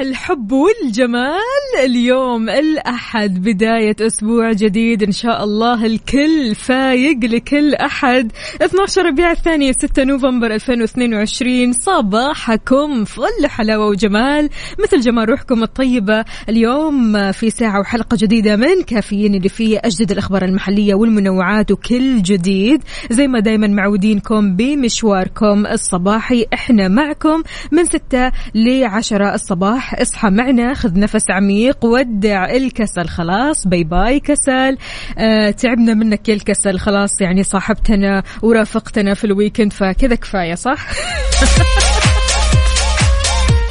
الحب والجمال. اليوم الأحد بداية أسبوع جديد إن شاء الله. الكل فايق لكل أحد. 12 ربيع الثاني 6 نوفمبر 2022 صباحكم فل حلاوة وجمال. مثل جمال روحكم الطيبة. اليوم في ساعة وحلقة جديدة من كافيين اللي فيه أجدد الأخبار المحلية والمنوعات وكل جديد. زي ما دايما معودينكم بمشواركم الصباحي. إحنا معكم من 6 ل 10 الصباح. اصحى معنا خذ نفس عميق. ودع الكسل خلاص bye bye كسل آه تعبنا منك يا الكسل خلاص يعني صاحبتنا ورافقتنا في ال weekend فكذا كفاية صح؟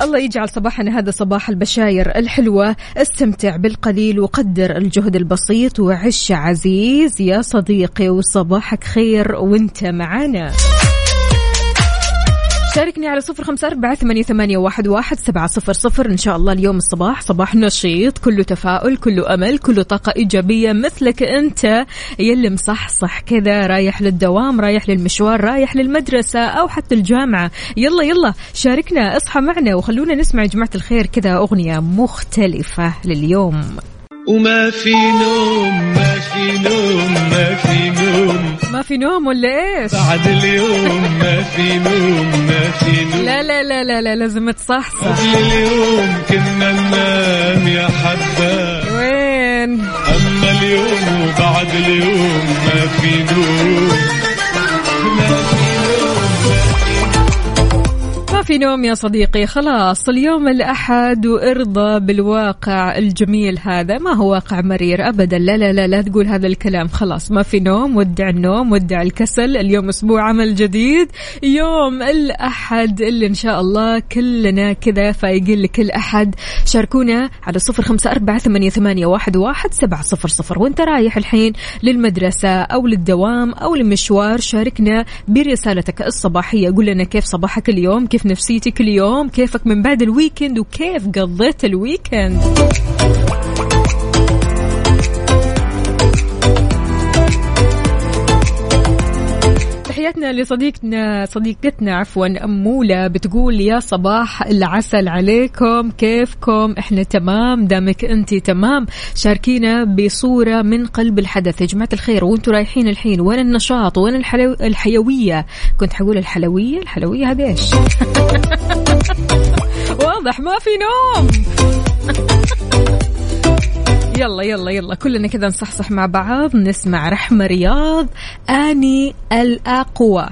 الله يجعل صباحنا هذا صباح البشاير الحلوة استمتع بالقليل وقدر الجهد البسيط وعش عزيز يا صديقي وصباحك خير وانت معنا شاركني على صفر خمسة أربعة ثمانية, ثمانية واحد, واحد سبعة صفر صفر. إن شاء الله اليوم الصباح صباح نشيط كله تفاؤل كله أمل كله طاقة إيجابية مثلك أنت. يلي مصحصح كذا رايح للدوام رايح للمشوار رايح للمدرسة أو حتى الجامعة. يلا يلا شاركنا اصحى معنا وخلونا نسمع يا جماعة الخير كذا أغنية مختلفة لليوم. وما في نوم ما في نوم ما في نوم. ما في نوم ولا إيش؟ بعد اليوم ما في نوم ما في نوم. لا لا لا لا, لا لازم تصحصح. قبل اليوم كنا ننام يا حباب وين؟ أما اليوم وبعد اليوم ما في نوم. ما في نوم يا صديقي. خلاص اليوم الأحد وإرضى بالواقع الجميل هذا. ما هو واقع مرير؟ أبدا. لا لا لا لا تقول هذا الكلام. خلاص ما في نوم ودع النوم ودع الكسل. اليوم أسبوع عمل جديد. يوم الأحد اللي إن شاء الله كلنا كذا فايقين لكل أحد. شاركونا على صفر خمسة أربعة ثمانية, واحد, واحد سبعة صفر صفر. وأنت رايح الحين للمدرسة أو للدوام أو لمشوار شاركنا برسالتك الصباحية. قول لنا كيف صباحك اليوم؟ كيف نفسيتك اليوم؟ كيفك من بعد ال weekend وكيف قضيت ال weekend تحياتنا لصديقتنا صديقتنا عفوا أمولة بتقول يا صباح العسل عليكم كيفكم؟ إحنا تمام دامك انت تمام. شاركينا بصورة من قلب الحدث. يا جماعة الخير وأنتم رايحين الحين وين النشاط؟ وين الحلو... الحيوية؟ كنت حقول الحلوية الحلوية هذا إيش واضح ما في نوم. يلا يلا يلا. كلنا كذا نصحصح مع بعض. نسمع رحمة رياض. أني الأقوى.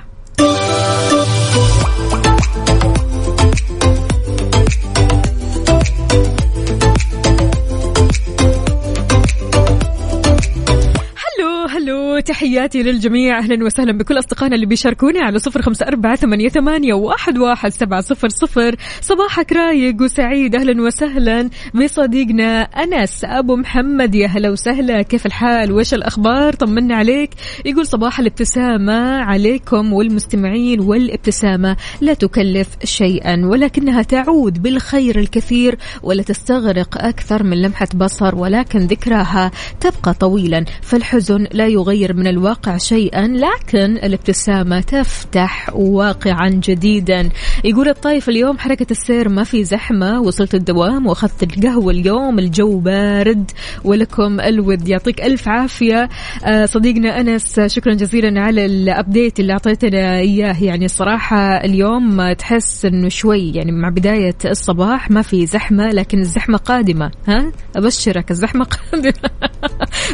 هلو هلو تحياتي للجميع. أهلا وسهلا بكل أصدقائنا اللي بيشاركوني على صفر خمسة أربعة ثمانية واحد, واحد سبعة صفر صفر. صباحك رايق وسعيد. أهلا وسهلا بصديقنا أنس أبو محمد. يا هلا وسهلا. كيف الحال؟ وش الأخبار؟ طمنا عليك. يقول صباح الابتسامة عليكم والمستمعين والابتسامة. لا تكلف شيئا ولكنها تعود بالخير الكثير ولا تستغرق أكثر من لمحة بصر ولكن ذكراها تبقى طويلا فالحزن لا يغير من الواقع شيئا لكن الابتسامة تفتح واقعا جديدا. يقول الطايف اليوم حركة السير ما في زحمة وصلت الدوام وأخذت القهوة اليوم الجو بارد ولكم الود. يعطيك ألف عافية. آه، صديقنا أنس شكرا جزيلا على ال update اللي أعطيتنا إياه. يعني الصراحة اليوم تحس أنه شوي يعني مع بداية الصباح ما في زحمة لكن الزحمة قادمة. ها؟ أبشرك الزحمة قادمة.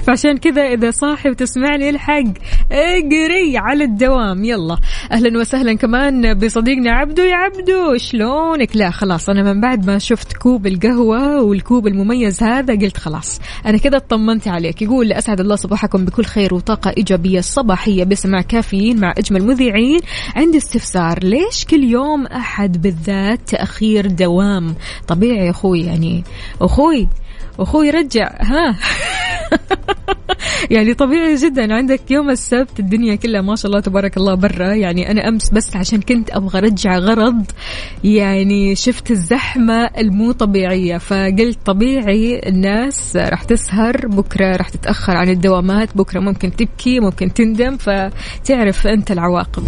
فعشان كذا إذا صاحي وتسمعني الحق اجري على الدوام. يلا. أهلا وسهلا كمان بصديقنا عبدو. يا عبدو شلونك؟ لا خلاص أنا من بعد ما شفت كوب القهوة والكوب المميز هذا قلت خلاص. أنا كذا اطمنت عليك. يقول أسعد الله صباحكم بكل خير وطاقة إيجابية صباحية بسمع كافيين مع أجمل مذيعين. عندي استفسار ليش كل يوم أحد بالذات تأخير دوام؟ طبيعي يا أخوي يعني أخوي أخوي رجع ها. يعني طبيعي جدا عندك يوم السبت الدنيا كلها ما شاء الله تبارك الله برا. يعني أنا أمس بس عشان كنت أبغى أرجع غرض يعني شفت الزحمة المو طبيعية. فقلت طبيعي الناس راح تسهر بكرة راح تتأخر عن الدوامات بكرة ممكن تبكي ممكن تندم. فتعرف أنت العواقب.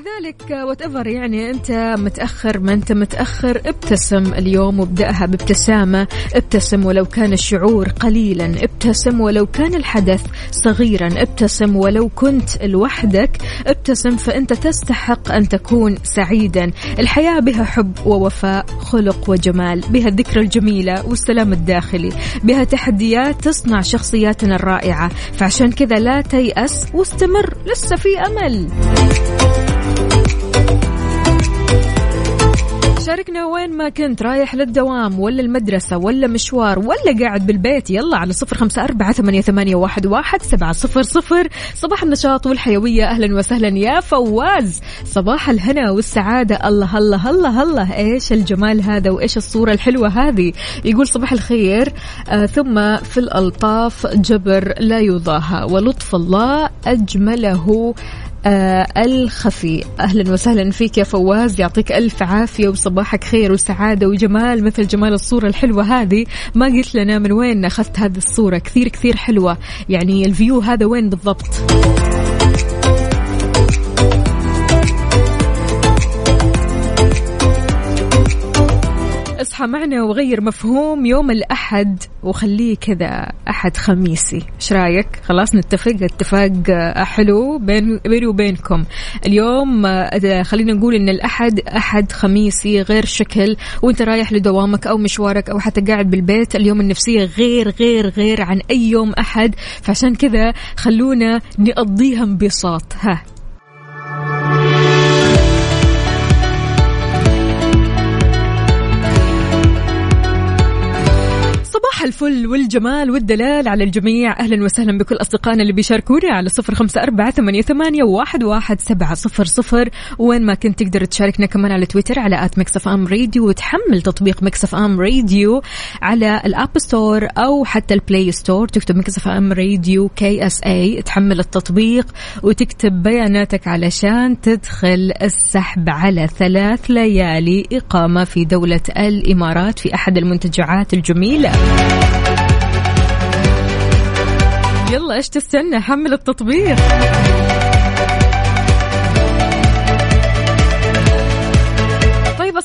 فلذلك whatever يعني أنت متأخر ما أنت متأخر ابتسم اليوم وابدأها بابتسامة ابتسم ولو كان الشعور قليلا ابتسم ولو كان الحدث صغيرا ابتسم ولو كنت لوحدك ابتسم فأنت تستحق أن تكون سعيدا. الحياة بها حب ووفاء خلق وجمال بها الذكرى الجميلة والسلام الداخلي بها تحديات تصنع شخصياتنا الرائعة. فعشان كذا لا تيأس واستمر لسه في أمل. شاركنا وين ما كنت رايح للدوام ولا المدرسة ولا مشوار ولا قاعد بالبيت يلا على صفر خمسة أربعة ثمانية, ثمانية واحد, واحد سبعة صفر صفر. صباح النشاط والحيوية أهلا وسهلا يا فواز. صباح الهنا والسعادة. الله الله الله الله. إيش الجمال هذا وإيش الصورة الحلوة هذه؟ يقول صباح الخير. آه ثم في الألطاف جبر لا يضاهى. ولطف الله أجمله. آه الخفي. أهلا وسهلا فيك يا فواز. يعطيك ألف عافية وصباحك خير وسعادة وجمال مثل جمال الصورة الحلوة هذه. ما قلت لنا من وين أخذت هذه الصورة. كثير كثير حلوة. يعني ال view هذا وين بالضبط؟ اصحى معنا وغير مفهوم يوم الأحد وخليه كذا أحد خميسي. إيش رأيك؟ خلاص نتفق اتفاق آه، حلو بين بيني وبينكم. اليوم آه، خلينا نقول إن الأحد أحد خميسي غير شكل وأنت رايح لدوامك أو مشوارك أو حتى قاعد بالبيت اليوم النفسية غير غير غير عن أي يوم أحد. فعشان كذا خلونا نقضيها انبساط ها. صباح الفل والجمال والدلال على الجميع. أهلا وسهلا بكل أصدقائنا اللي بيشاركونا على صفر خمسة أربعة ثمانية, واحد, واحد سبعة صفر صفر. وين ما كنت تقدر تشاركنا كمان على تويتر على at Mix FM Radio وتحمل تطبيق Mix FM Radio على ال App Store أو حتى ال Play Store. تكتب Mix FM Radio KSA تحمل التطبيق وتكتب بياناتك علشان تدخل السحب على ثلاث ليالي إقامة في دولة الإمارات في أحد المنتجعات الجميلة. يلا إيش تستنى؟ حمل التطبيق.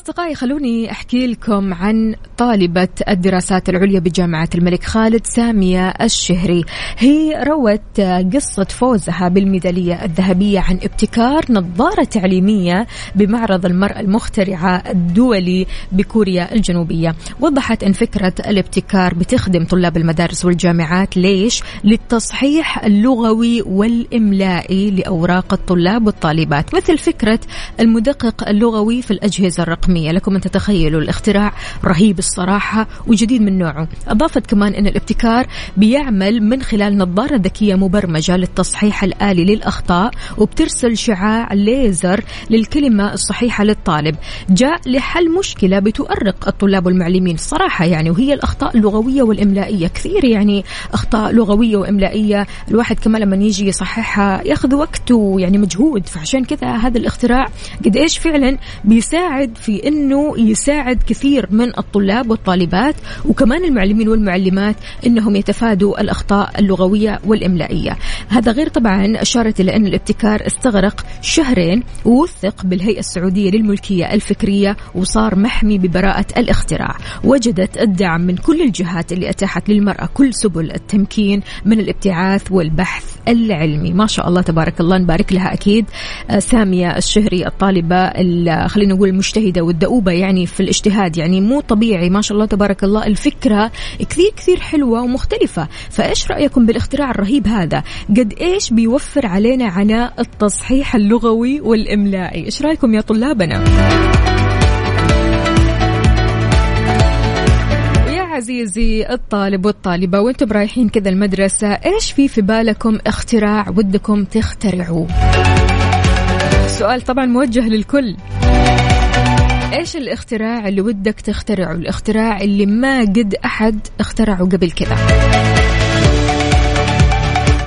أصدقائي خلوني أحكي لكم عن طالبة الدراسات العليا بجامعة الملك خالد سامية الشهري. هي روت قصة فوزها بالميدالية الذهبية عن ابتكار نظارة تعليمية بمعرض المرأة المخترعة الدولي بكوريا الجنوبية. وضحت أن فكرة الابتكار بتخدم طلاب المدارس والجامعات ليش؟ للتصحيح اللغوي والإملائي لأوراق الطلاب والطالبات. مثل فكرة المدقق اللغوي في الأجهزة الرقمية لكم أن تتخيلوا الاختراع رهيب الصراحة وجديد من نوعه. أضافت كمان أن الابتكار بيعمل من خلال نظارة ذكية مبرمجة للتصحيح الآلي للأخطاء وبترسل شعاع ليزر للكلمة الصحيحة للطالب. جاء لحل مشكلة بتؤرق الطلاب والمعلمين صراحة يعني وهي الأخطاء اللغوية والإملائية. كثير يعني أخطاء لغوية وإملائية. الواحد كمان لما يجي يصححها ياخذ وقت ويعني مجهود. فعشان كذا هذا الاختراع قد إيش فعلا بيساعد في أنه يساعد كثير من الطلاب والطالبات وكمان المعلمين والمعلمات أنهم يتفادوا الأخطاء اللغوية والإملائية. هذا غير طبعا أشارت إلى أن الابتكار استغرق شهرين ووثق بالهيئة السعودية للملكية الفكرية وصار محمي ببراءة الاختراع. وجدت الدعم من كل الجهات اللي أتاحت للمرأة كل سبل التمكين من الابتعاث والبحث العلمي. ما شاء الله تبارك الله نبارك لها أكيد. آه، سامية الشهري الطالبة ال- خلينا نقول المجتهدة والدؤوبة دؤوبة يعني في الاجتهاد. يعني مو طبيعي ما شاء الله تبارك الله الفكرة كثير كثير حلوة ومختلفة. فإيش رأيكم بالاختراع الرهيب هذا؟ قد إيش بيوفر علينا عناء التصحيح اللغوي والإملائي؟ إيش رأيكم يا طلابنا؟ عزيزي الطالب والطالبة وأنتم رايحين كذا المدرسة إيش في في بالكم اختراع ودكم تخترعوه؟ السؤال طبعا موجه للكل. إيش الاختراع اللي ودك تخترعه؟ الاختراع اللي ما قد أحد اخترعه قبل كذا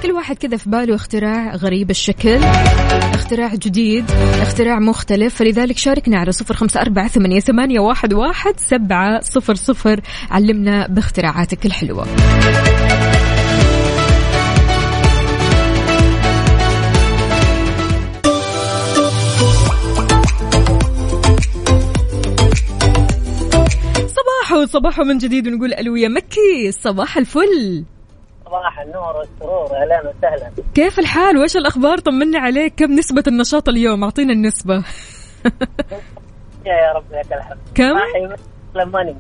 كل واحد كذا في باله اختراع غريب الشكل اختراع جديد اختراع مختلف. فلذلك شاركنا على صفر خمسة أربعة ثمانية, ثمانية واحد, واحد سبعة صفر صفر. علمنا باختراعاتك الحلوة. صباحو صباحو من جديد ونقول ألو يا مكي. صباح الفل. صباح النور والسرور أهلا وسهلا. كيف الحال؟ وايش الأخبار؟ طمنا عليك. كم نسبة النشاط اليوم؟ أعطينا النسبة. يا رب لك الحمد. كم؟ صاحي لما نمت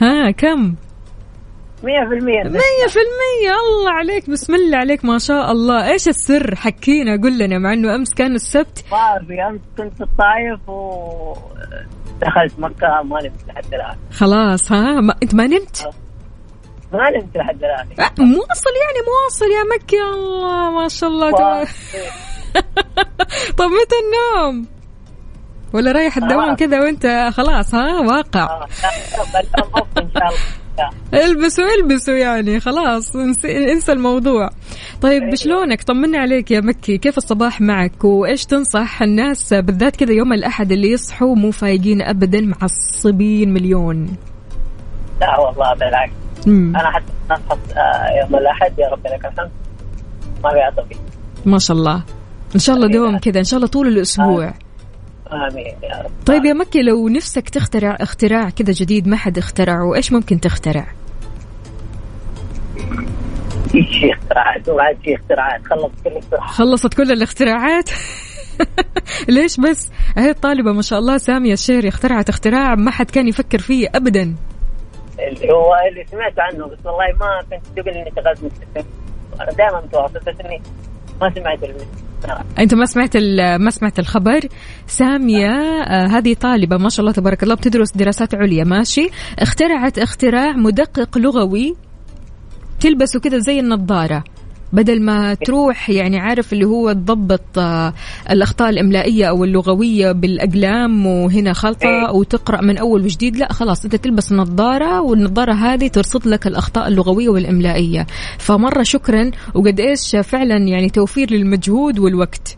ها كم؟ 100% مية في المية. الله عليك. بسم الله عليك. ما شاء الله. إيش السر؟ حكينا قل لنا. مع إنه أمس كان السبت. ما في أمس كنت في الطايف و دخلت مكة ما نمت لحد الآن. خلاص ها؟ ما أنت ما نمت؟ ما نمت لحد الآن. أه، مواصل يعني مواصل يا مكي الله ما شاء الله. تبارك طب متى النوم؟ ولا رايح الدوام خلاص. كذا وأنت؟ خلاص ها؟ واقع. آه، إن شاء الله. البسوا البسوا يعني خلاص انسى, الموضوع. طيب شلونك؟ طمنا عليك يا مكي كيف الصباح معك؟ وإيش تنصح الناس؟ بالذات كذا يوم الأحد اللي يصحوا مو فايقين ابدا معصبين مليون. لا والله بالعكس. مم. أنا حتى اصحى آه، يوم الأحد يا رب لك الحمد. ما بيعصبي ما شاء الله. إن شاء الله دوم كذا إن شاء الله طول الأسبوع. امين يا رب طيب يا مكي لو نفسك تخترع اختراع كذا جديد ما حد اخترعه إيش ممكن تخترع؟ شيء اختراعات في اختراعات خلص كل اختراعات خلصت كل الاختراعات؟ ليش بس؟ هي الطالبة ما شاء الله سامية الشهري اخترعت اختراع ما حد كان يفكر فيه ابدا. اللي هو اللي سمعت عنه بس والله ما كنت تقول إني شغلت دائما متواصل بس إني ما سمعت الاختراع أنت ما سمعت ما سمعت الخبر. سامية آه هذه طالبة ما شاء الله تبارك الله بتدرس دراسات عليا ماشي؟ اخترعت اختراع مدقق لغوي تلبسه كذا زي النظارة. بدل ما تروح يعني عارف اللي هو تضبط آه الأخطاء الإملائية أو اللغوية بالأقلام وهنا خلطة إيه. وتقرأ من أول وجديد لا خلاص أنت تلبس نظارة والنظارة هذه ترصد لك الأخطاء اللغوية والإملائية فمرة شكرا وقد إيش فعلا يعني توفير للمجهود والوقت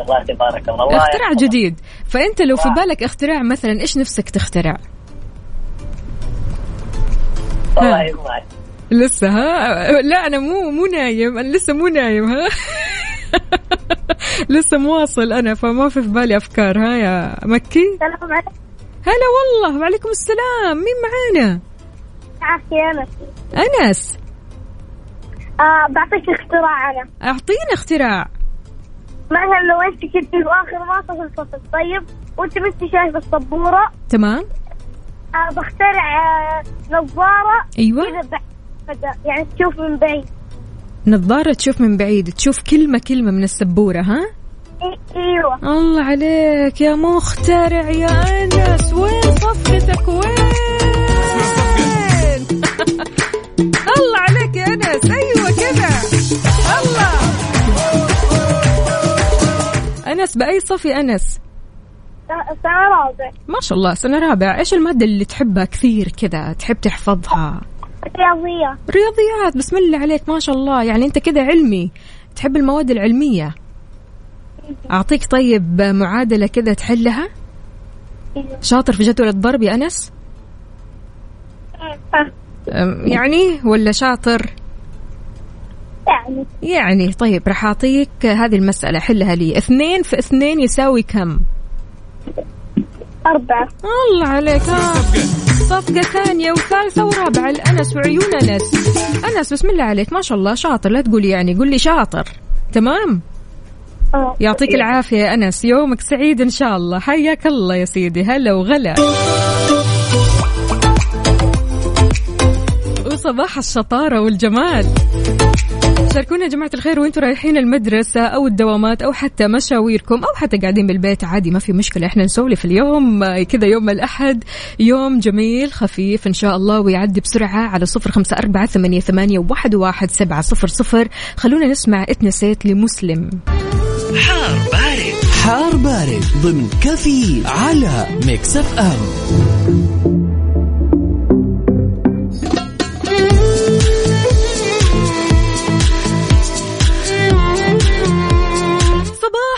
الله تبارك الله اختراع. جديد فأنت لو في. بالك اختراع مثلا إيش نفسك تخترع والله. لسه ها؟ لا أنا مو مو نايم أنا لسه مو نايم ها؟ لسه مواصل أنا فما في في بالي أفكار ها يا مكي؟ السلام عليكم. هلا والله وعليكم السلام مين معانا؟ عافية أنس. آه بعطيك اختراع أنا. أعطينا اختراع. مثلا لو أنت كنت في آخر ما في الفصل؟ طيب وأنت بس شايف السبورة. تمام. آه بخترع آه نظارة. أيوه. يعني تشوف من بعيد. نظارة تشوف من بعيد تشوف كلمة كلمة من السبورة ها؟ إيوه. الله عليك يا مخترع يا أنس وين صفقتك؟ وين؟ الله عليك يا أنس أيوه كذا الله. أنس بأي صف يا أنس؟ سنة رابع. ما شاء الله سنة رابع. إيش المادة اللي تحبها كثير كذا تحب تحفظها؟ رياضية. رياضيات بسم الله عليك ما شاء الله. يعني أنت كذا علمي. تحب المواد العلمية؟ أعطيك طيب معادلة كذا تحلها؟ أيوه شاطر في جدول الضرب يا أنس؟ آه، يعني ولا شاطر؟ يعني. يعني. طيب راح أعطيك هذه المسألة حلها لي. اثنين في اثنين يساوي كم؟ أربعة. الله عليك. ها صفقة ثانية وثالثة ورابعة. الأنس وعيون أنس. أنس بسم الله عليك. ما شاء الله. شاطر. لا تقول يعني. قول لي شاطر. تمام؟ آه. يعطيك العافية يا أنس. يومك سعيد إن شاء الله. حياك الله يا سيدي. هلا وغلا. وصباح الشطارة والجمال. شاركونا يا جماعة الخير وأنتم رايحين المدرسة أو الدوامات أو حتى مشاويركم أو حتى قاعدين بالبيت عادي ما في مشكلة. إحنا نسولف اليوم آه، كذا يوم الأحد يوم جميل خفيف إن شاء الله ويعدي بسرعة على صفر خمسة أربعة ثمانية, ثمانية واحد, واحد سبعة صفر صفر. خلونا نسمع اتنسيت لمسلم. حار بارد. حار بارد ضمن كفي على Mix FM.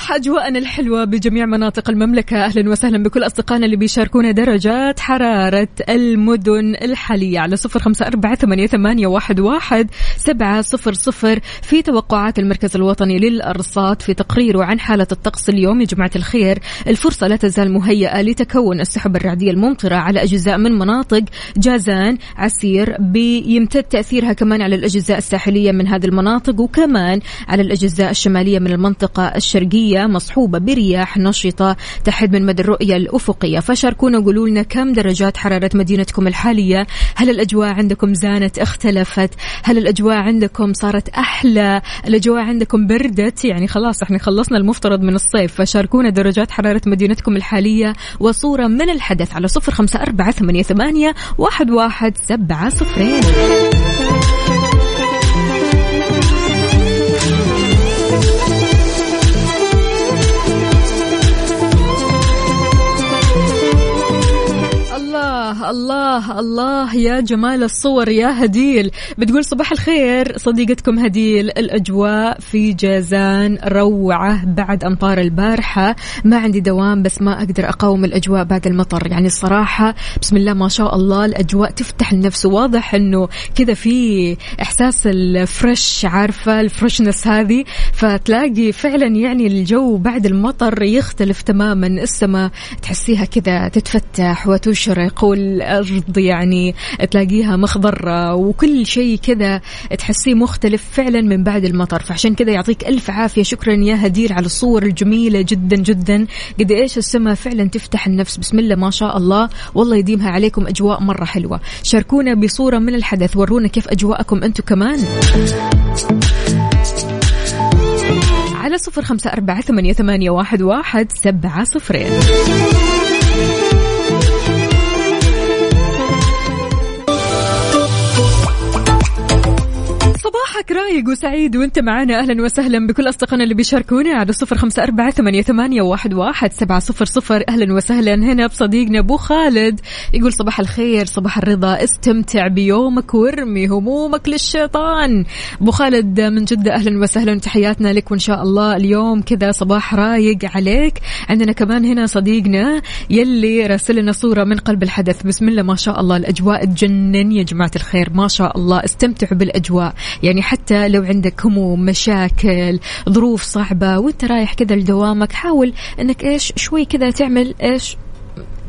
صباح أجواءنا الحلوة بجميع مناطق المملكة. أهلا وسهلا بكل أصدقائنا اللي بيشاركونا درجات حرارة المدن الحالية على صفر خمسة أربعة ثمانية, واحد سبعة صفر صفر. في توقعات المركز الوطني للأرصاد في تقريره عن حالة الطقس اليوم يا جماعة الخير الفرصة لا تزال مهيئة لتكون السحب الرعدية الممطرة على أجزاء من مناطق جازان عسير بيمتد تأثيرها كمان على الأجزاء الساحلية من هذه المناطق وكمان على الأجزاء الشمالية من المنطقة الشرقية. مصحوبة برياح نشطة تحد من مدى الرؤية الأفقية. فشاركونا وقولوا لنا كم درجات حرارة مدينتكم الحالية؟ هل الأجواء عندكم زانت اختلفت؟ هل الأجواء عندكم صارت أحلى؟ الأجواء عندكم بردت؟ يعني خلاص إحنا خلصنا المفترض من الصيف. فشاركونا درجات حرارة مدينتكم الحالية وصورة من الحدث على صفر خمسة أربعة ثمانية, ثمانية واحد, واحد سبعة صفرين. الله الله يا جمال الصور يا هديل. بتقول صباح الخير صديقتكم هديل الأجواء في جازان روعة بعد أمطار البارحة. ما عندي دوام بس ما أقدر أقاوم الأجواء بعد المطر. يعني الصراحة بسم الله ما شاء الله الأجواء تفتح النفس. واضح أنه كذا في إحساس ال fresh عارفة ال freshness هذه؟ فتلاقي فعلا يعني الجو بعد المطر يختلف تماما. السماء تحسيها كذا تتفتح وتشرق والأرض يعني تلاقيها مخضرة وكل شيء كذا تحسيه مختلف فعلا من بعد المطر. فعشان كذا يعطيك ألف عافية. شكرا يا هدير على الصور الجميلة جدا جدا. قد إيش السماء فعلا تفتح النفس. بسم الله ما شاء الله. والله يديمها عليكم أجواء مرة حلوة. شاركونا بصورة من الحدث. ورونا كيف أجواءكم أنتم كمان. على صفر خمسة أربعة ثمانية, ثمانية واحد, واحد سبعة صفرين. صباحك رايق وسعيد وانت معنا أهلا وسهلا بكل أصدقائنا اللي بيشاركونا على صفر خمسة أربعة ثمانية, ثمانية واحد, واحد سبعة صفر صفر. أهلا وسهلا هنا بصديقنا أبو خالد. يقول صباح الخير صباح الرضا. استمتع بيومك وارمي همومك للشيطان. أبو خالد من جدة أهلا وسهلا. تحياتنا لك وإن شاء الله. اليوم كذا صباح رايق عليك. عندنا كمان هنا صديقنا يلي راسل لنا صورة من قلب الحدث. بسم الله ما شاء الله. الأجواء تجنن يا جماعة الخير ما شاء الله. استمتعوا بالأجواء. يعني حتى لو عندك هموم مشاكل ظروف صعبة وانت رايح كذا لدوامك حاول انك إيش شوي كذا تعمل إيش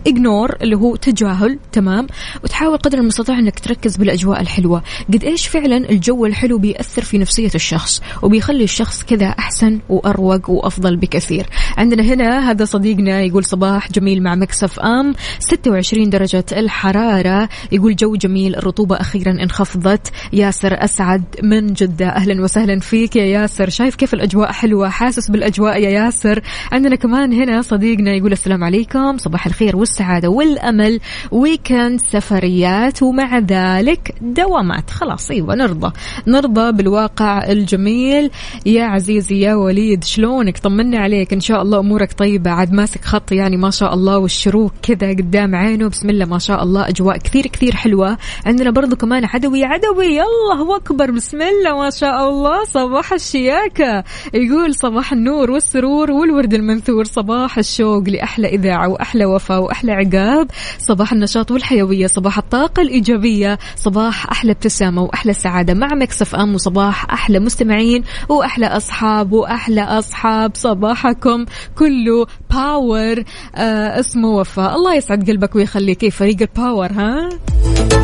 اجنور اللي هو تجاهل تمام؟ وتحاول قدر المستطاع إنك تركز بالأجواء الحلوة. قد إيش فعلا الجو الحلو بيأثر في نفسية الشخص وبيخلي الشخص كذا أحسن وأروق وأفضل بكثير. عندنا هنا هذا صديقنا يقول صباح جميل مع مكسف آم. 26 درجة الحرارة. يقول جو جميل الرطوبة أخيرا انخفضت. ياسر أسعد من جدة أهلا وسهلا فيك يا ياسر. شايف كيف الأجواء حلوة؟ حاسس بالأجواء يا ياسر. عندنا كمان هنا صديقنا يقول السلام عليكم. صباح الخير. والسعادة والأمل ويكند سفريات ومع ذلك دوامات. خلاص أيوة نرضى. نرضى بالواقع الجميل. يا عزيزي يا وليد شلونك؟ طمنا عليك. إن شاء الله أمورك طيبة. عاد ماسك خط يعني ما شاء الله والشروق كذا قدام عينه. بسم الله ما شاء الله. أجواء كثير كثير حلوة. عندنا برضو كمان عدوي عدوي. الله أكبر. بسم الله ما شاء الله. صباح الشياكة. يقول صباح النور والسرور والورد المنثور. صباح الشوق لأحلى إذاعة وأحلى وفاء وأحلى عقاب صباح النشاط والحيوية صباح الطاقة الإيجابية صباح أحلى ابتسامة وأحلى سعادة مع Mix FM وصباح أحلى مستمعين وأحلى أصحاب وأحلى أصحاب صباحكم كله power آه اسمه وفاء. الله يسعد قلبك ويخليك. كيف فريق ال power ها؟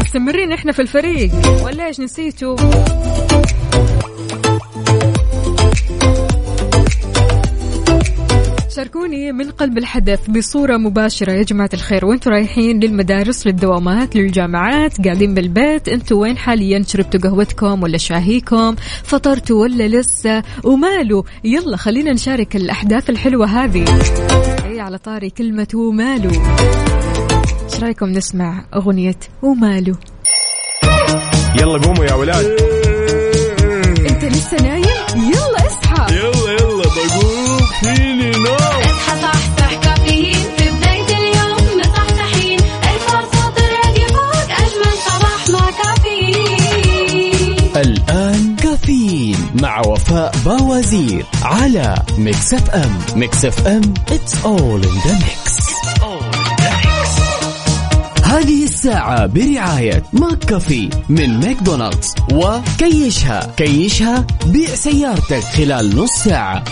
مستمرين إحنا في الفريق. ولا إيش نسيتوا؟ شاركوني من قلب الحدث بصورة مباشرة. يا جماعة الخير وأنتم رايحين للمدارس للدوامات للجامعات قاعدين بالبيت. أنتم وين حاليا؟ شربتوا قهوتكم ولا شاهيكم؟ فطرتوا ولا لسه؟ وماله يلا خلينا نشارك الأحداث الحلوة هذه. اي على طاري كلمة وماله إيش رأيكم نسمع أغنية وماله يلا قوموا يا ولاد. إنت لسه نايم؟ يلا اصحى. يلا يلا بقوم. فيني نوم اصحى صحصح كافيين. في بداية اليوم مصحصحين. الفرصة تراك فوق أجمل صباح مع كافيين. الآن كافيين مع وفاء باوزير على Mix FM Mix FM it's all in the mix. هذه الساعة برعاية McCafé من ماكدونالدز. وكيشها. كيشها بيع سيارتك خلال نص ساعة.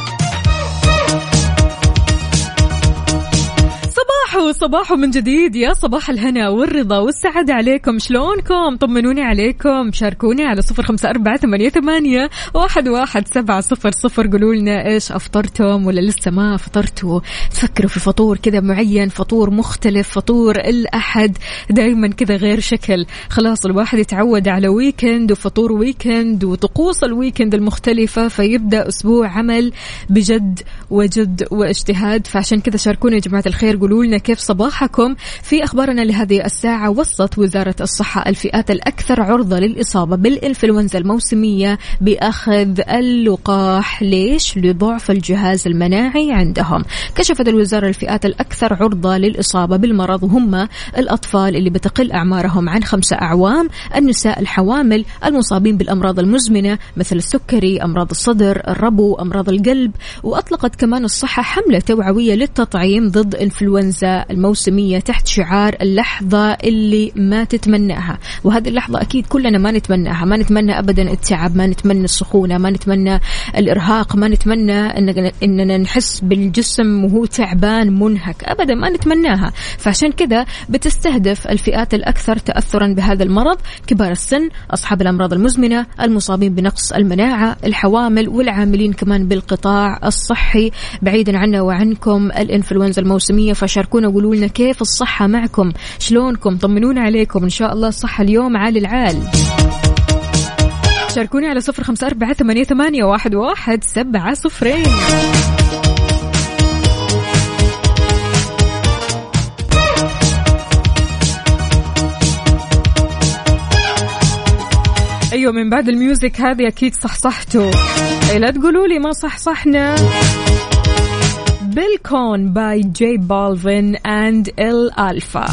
صباحو من جديد يا صباح الهنا والرضا والسعادة عليكم. شلونكم؟ طمنوني عليكم. شاركوني على صفر خمسة أربعة ثمانية, ثمانية واحد, واحد سبعة صفر صفر. قولوا لنا إيش أفطرتم ولا لسه ما فطرتوا تفكروا في فطور كذا معين فطور مختلف فطور الأحد دايما كذا غير شكل. خلاص الواحد يتعود على weekend وفطور weekend وطقوس ال weekend المختلفة فيبدأ أسبوع عمل بجد وجد واجتهاد. فعشان كذا شاركونا يا جماعة الخير قولوا لنا كيف صباحكم. في أخبارنا لهذه الساعة وصت وزارة الصحة الفئات الأكثر عرضة للإصابة بالإنفلونزا الموسمية بأخذ اللقاح. ليش؟ لضعف الجهاز المناعي عندهم. كشفت الوزارة الفئات الأكثر عرضة للإصابة بالمرض. وهم الأطفال اللي بتقل أعمارهم عن خمسة أعوام. النساء الحوامل المصابين بالأمراض المزمنة مثل السكري أمراض الصدر الربو أمراض القلب. وأطلقت كمان الصحة حملة توعوية للتطعيم ضد إنفلونزا الموسمية تحت شعار اللحظة اللي ما تتمناها. وهذه اللحظة أكيد كلنا ما نتمناها. ما نتمنى أبدا التعب ما نتمنى السخونة ما نتمنى الإرهاق ما نتمنى إن- إننا نحس بالجسم وهو تعبان منهك. أبدا ما نتمناها. فعشان كذا بتستهدف الفئات الأكثر تأثرا بهذا المرض. كبار السن أصحاب الأمراض المزمنة المصابين بنقص المناعة الحوامل والعاملين كمان بالقطاع الصحي. بعيدا عنا وعنكم الإنفلونزا الموسمية فشاركونا وقولوا لنا كيف الصحة معكم؟ شلونكم؟ طمنونا عليكم. إن شاء الله الصحة اليوم عال العال. شاركوني على صفر خمسة أربعة ثمانية, ثمانية واحد, واحد سبعة صفرين. أيوه من بعد الميوزك هذه أكيد صحصحتوا. إيه لا تقولوا لي ما صحصحنا. بالكون باي جي بالفين اند الالفا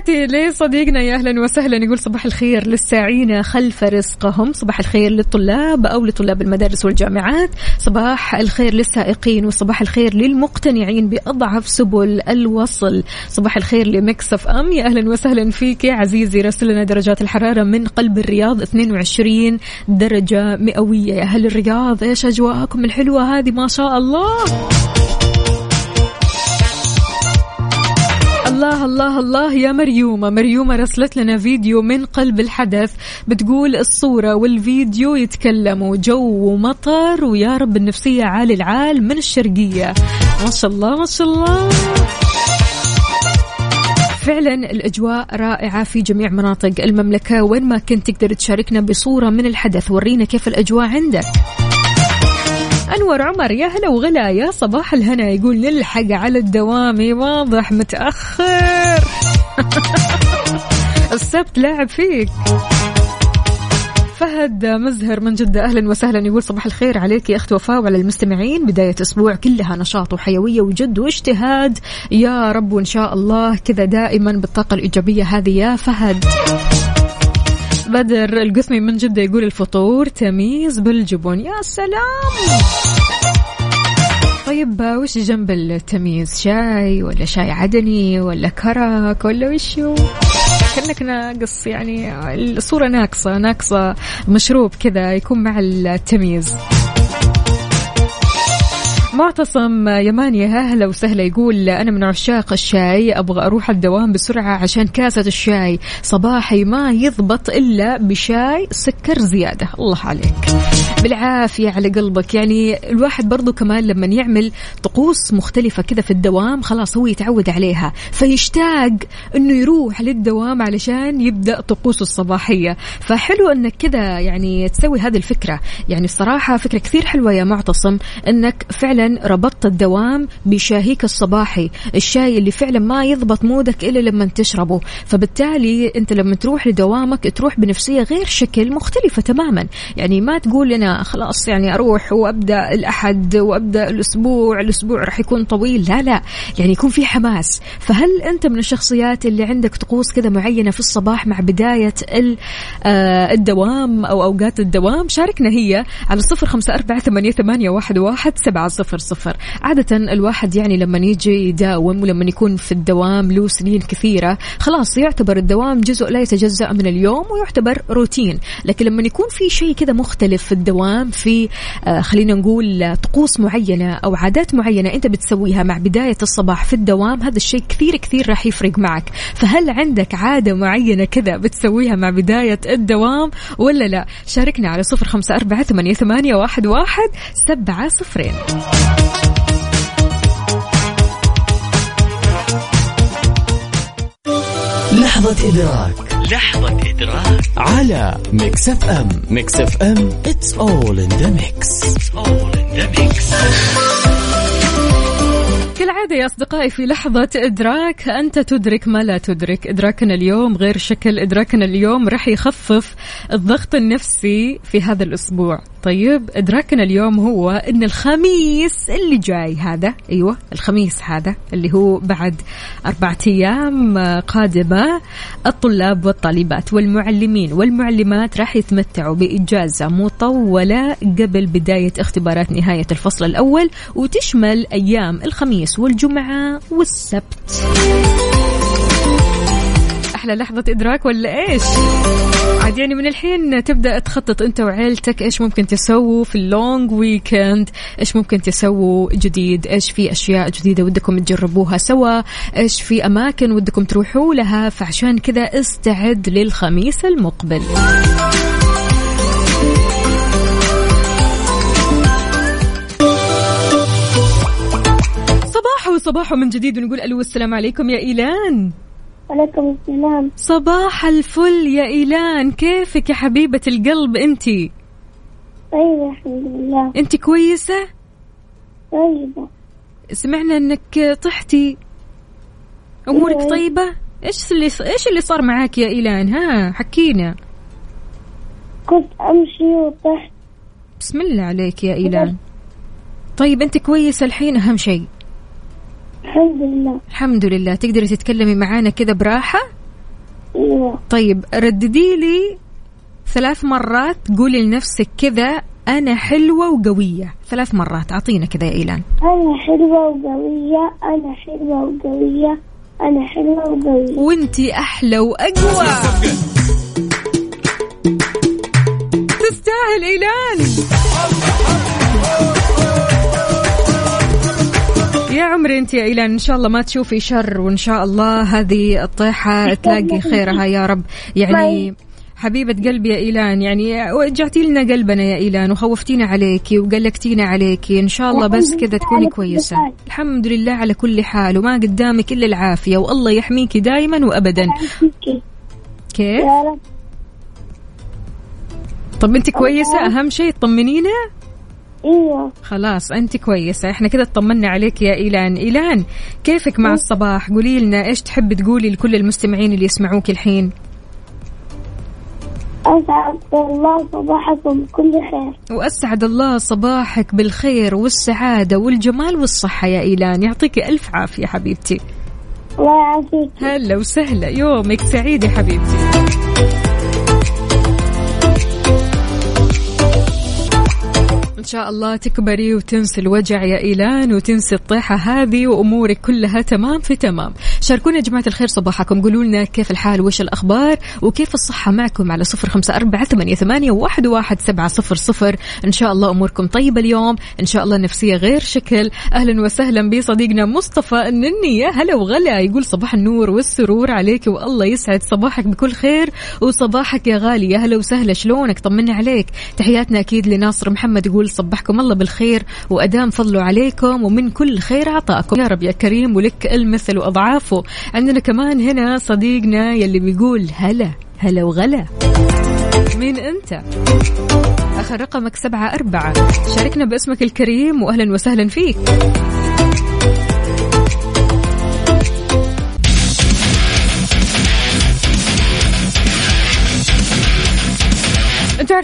تحياتي لصديقنا يا أهلا وسهلا يقول صباح الخير للساعين خلف رزقهم. صباح الخير للطلاب أو لطلاب المدارس والجامعات. صباح الخير للسائقين وصباح الخير للمقتنعين بأضعف سبل الوصل. صباح الخير لمكسف أم. يا أهلا وسهلا فيك يا عزيزي راسل لنا درجات الحرارة من قلب الرياض 22 درجة مئوية. يا أهل الرياض إيش أجواءكم الحلوة هذه؟ ما شاء الله. الله الله الله يا مريومة. مريومة رسلت لنا فيديو من قلب الحدث بتقول الصورة والفيديو يتكلموا جو ومطر ويا رب النفسية عالي العال من الشرقية. ما شاء الله ما شاء الله. فعلا الأجواء رائعة في جميع مناطق المملكة. وين ما كنت تقدر تشاركنا بصورة من الحدث ورينا كيف الأجواء عندك. أنور عمر يا هلا وغلا يا صباح الهنا. يقول نلحق على الدوام واضح متأخر. السبت لاعب فيك. فهد مزهر من جدة أهلا وسهلا. يقول صباح الخير عليك يا أخت وفاء وعلى المستمعين بداية أسبوع كلها نشاط وحيوية وجد واجتهاد. يا رب وإن شاء الله كذا دائما بالطاقة الإيجابية هذه يا فهد. بدر القثمي من جدة يقول الفطور تميز بالجبن. يا سلام! طيب وش جنب التمييز؟ شاي ولا شاي عدني ولا كرك ولا وشو؟ كأنك ناقص يعني الصورة ناقصة ناقصة مشروب كذا يكون مع التمييز. معتصم يماني أهلا وسهلا يقول أنا من عشاق الشاي أبغى أروح الدوام بسرعة عشان كاسة الشاي. صباحي ما يضبط إلا بشاي سكر زيادة. الله عليك. بالعافية على قلبك. يعني الواحد برضو كمان لما يعمل طقوس مختلفة كذا في الدوام خلاص هو يتعود عليها. فيشتاق إنه يروح للدوام علشان يبدأ طقوسه الصباحية. فحلو إنك كذا يعني تسوي هذه الفكرة. يعني الصراحة فكرة كثير حلوة يا معتصم إنك فعلا ربطت الدوام بشاهيك الصباحي. الشاي اللي فعلا ما يضبط مودك إلا لما تشربه. فبالتالي أنت لما تروح لدوامك تروح بنفسية غير شكل مختلفة تماما. يعني ما تقول أنا خلاص يعني أروح وأبدأ الأحد وأبدأ الأسبوع الأسبوع راح يكون طويل. لا لا يعني يكون في حماس. فهل أنت من الشخصيات اللي عندك طقوس كذا معينة في الصباح مع بداية آه، الدوام أو أوقات الدوام؟ شاركنا هي على صفر خمسة أربعة ثمانية, ثمانية واحد, واحد سبعة صفر صفر. عادة الواحد يعني لما يجي يداوم ولما يكون في الدوام له سنين كثيرة خلاص يعتبر الدوام جزء لا يتجزأ من اليوم ويعتبر روتين. لكن لما يكون في شيء كذا مختلف في الدوام في آه، خلينا نقول طقوس معينة أو عادات معينة أنت بتسويها مع بداية الصباح في الدوام هذا الشيء كثير كثير راح يفرق معك. فهل عندك عادة معينة كذا بتسويها مع بداية الدوام ولا لا؟ شاركنا على صفر خمسة أربعة ثمانية, ثمانية واحد, واحد سبعة صفرين. لحظة إدراك. لحظة إدراك. على Mix FM Mix FM it's all in the mix. It's all in the mix. كالعادة يا أصدقائي في لحظة إدراك أنت تدرك ما لا تدرك. إدراكنا اليوم غير شكل. إدراكنا اليوم راح يخفف الضغط النفسي في هذا الأسبوع. طيب إدراكنا اليوم هو أن الخميس اللي جاي هذا أيوة الخميس هذا اللي هو بعد أربعة أيام قادمة الطلاب والطالبات والمعلمين والمعلمات راح يتمتعوا بإجازة مطولة قبل بداية اختبارات نهاية الفصل الأول وتشمل أيام الخميس والجمعة والسبت. أحلى لحظة إدراك ولا إيش؟ عاد يعني من الحين تبدأ تخطط أنت وعيلتك إيش ممكن تسووا في اللونج ويكند إيش ممكن تسووا جديد إيش في أشياء جديدة ودكم تجربوها سوا إيش في أماكن ودكم تروحوا لها فعشان كذا استعد للخميس المقبل. صباح وصباح من جديد ونقول ألو السلام عليكم يا إيلان. وعليكم السلام. صباح الفل يا إيلان. كيفك يا حبيبة القلب أنتي طيب الحمد لله. أنت كويسة؟ طيبة. سمعنا أنك طحتي. أمورك إيه. طيبة؟ إيش اللي إيش اللي صار معاك يا إيلان؟ ها حكينا. كنت أمشي وطحت. بسم الله عليك يا إيلان. طيب أنت كويسة الحين أهم شيء. الحمد لله. الحمد لله. تقدري تتكلمي معانا كذا براحة؟ أيوة. طيب رددي لي ثلاث مرات قولي لنفسك كذا أنا حلوة وقوية. ثلاث مرات أعطينا كذا يا إيلان. أنا حلوة وقوية أنا حلوة وقوية أنا حلوة وقوية. وانتي أحلى وأقوى. تستاهل إيلان. يا عمري انت يا إيلان إن شاء الله ما تشوفي شر وإن شاء الله هذه الطيحة تلاقي خيرها يا رب. يعني حبيبة قلبي يا إيلان يعني وجعتي لنا قلبنا يا إيلان وخوفتينا عليكي وقلقتينا عليكي إن شاء الله بس كذا تكوني كويسة. الحمد لله على كل حال وما قدامك إلا العافية والله يحميكي دائما وأبدا. كيف؟ طب أنت كويسة؟ أهم شيء طمنينا أيوة. خلاص أنت كويسة. إحنا كذا اطمنا عليك يا إيلان. إيلان كيفك مع الصباح؟ قولي لنا إيش تحبي تقولي لكل المستمعين اللي يسمعوك الحين؟ أسعد الله صباحكم بكل خير. وأسعد الله صباحك بالخير والسعادة والجمال والصحة يا إيلان. يعطيك ألف عافية حبيبتي. الله يعافيك. هلا وسهلا. يومك سعيد يا حبيبتي. إن شاء الله تكبري وتنسي الوجع يا إيلان وتنسي الطيحة هذه وأمورك كلها تمام في تمام. شاركونا يا جماعة الخير صباحكم. قولوا لنا كيف الحال؟ وش الأخبار؟ وكيف الصحة معكم على صفر أربعة ثمانية, ثمانية واحد, واحد سبعة صفر صفر. إن شاء الله أموركم طيبة اليوم. إن شاء الله نفسية غير شكل. أهلا وسهلا بصديقنا مصطفى النني. يا هلا وغلا. يقول صباح النور والسرور عليك والله يسعد صباحك بكل خير. وصباحك يا غالي. يا هلا وسهلا. شلونك؟ طمنا عليك. تحياتنا أكيد لناصر محمد يقول صبحكم الله بالخير وأدام فضله عليكم ومن كل خير عطاكم. يا رب يا كريم ولك المثل وأضعافه. عندنا كمان هنا صديقنا يلي بيقول هلا هلا وغلا. مين أنت؟ آخر رقمك سبعة أربعة. شاركنا باسمك الكريم واهلا وسهلا فيك.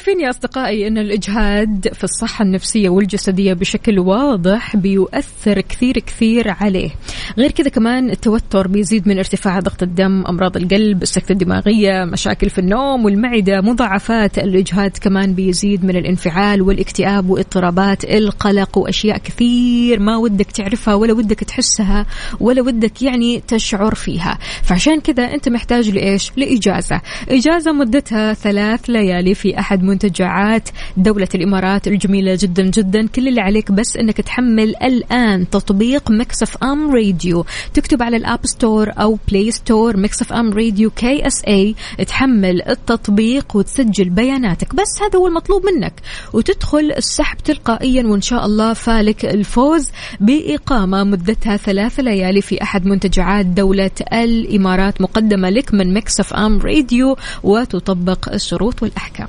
عارفين يا أصدقائي إن الإجهاد في الصحة النفسية والجسدية بشكل واضح بيؤثر كثير كثير عليه. غير كذا كمان التوتر بيزيد من ارتفاع ضغط الدم أمراض القلب السكتة الدماغية مشاكل في النوم والمعدة مضاعفات الإجهاد كمان بيزيد من الانفعال والاكتئاب واضطرابات القلق وأشياء كثير ما ودك تعرفها ولا ودك تحسها ولا ودك يعني تشعر فيها. فعشان كذا أنت محتاج لإيش؟ لإجازة. إجازة مدتها ثلاث ليالي في أحد منتجعات دولة الإمارات الجميلة جدا جدا. كل اللي عليك بس إنك تحمل الآن تطبيق Mix FM Radio تكتب على ال App Store أو Play Store Mix FM Radio KSA تحمل التطبيق وتسجل بياناتك. بس هذا هو المطلوب منك. وتدخل السحب تلقائيا وإن شاء الله فالك الفوز بإقامة مدتها ثلاث ليالي في أحد منتجعات دولة الإمارات. مقدمة لك من Mix FM Radio وتطبق الشروط والأحكام.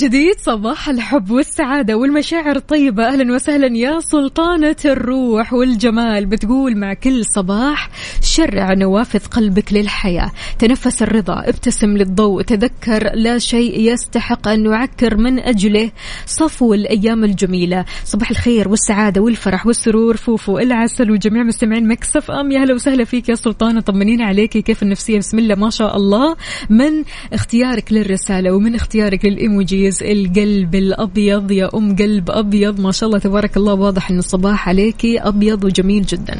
جديد صباح الحب والسعادة والمشاعر الطيبة. أهلا وسهلا يا سلطانة الروح والجمال. بتقول مع كل صباح شرع نوافذ قلبك للحياة. تنفس الرضا ابتسم للضوء تذكر لا شيء يستحق أن نعكر من أجله. صفو الأيام الجميلة. صباح الخير والسعادة والفرح والسرور. فوفو العسل وجميع مستمعين مكسف أم. يا هلا وسهلا فيك يا سلطانة. طمنينا عليكي كيف النفسية؟ بسم الله ما شاء الله. من اختيارك للرسالة ومن اختيارك للإيموجيز القلب الأبيض يا أم قلب أبيض. ما شاء الله تبارك الله واضح أن الصباح عليكي أبيض وجميل جدا.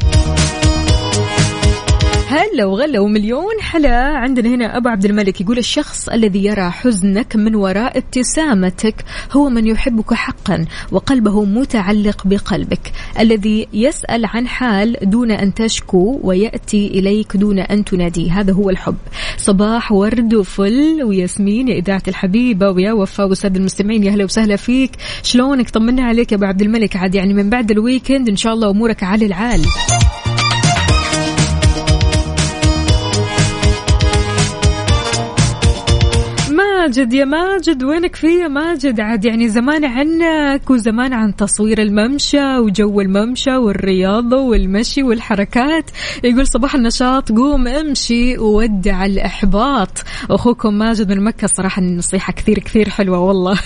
هلا وغلا ومليون حلا. عندنا هنا أبو عبد الملك يقول الشخص الذي يرى حزنك من وراء ابتسامتك هو من يحبك حقا وقلبه متعلق بقلبك. الذي يسأل عن حال دون أن تشكو ويأتي إليك دون أن تناديه. هذا هو الحب. صباح ورد وفل وياسمين يا إذاعة الحبيبة ويا وفاء والساده المستمعين يا هلا وسهلا فيك. شلونك؟ طمنا عليك يا أبو عبد الملك. عاد يعني من بعد الويكند إن شاء الله أمورك على العال. ماجد يا ماجد وينك في يا ماجد؟ عاد يعني زمان عنك وزمان عن تصوير الممشى وجو الممشى والرياضة والمشي والحركات. يقول صباح النشاط قوم امشي وودع الإحباط. أخوكم ماجد من مكة صراحة النصيحة كثير كثير حلوة والله.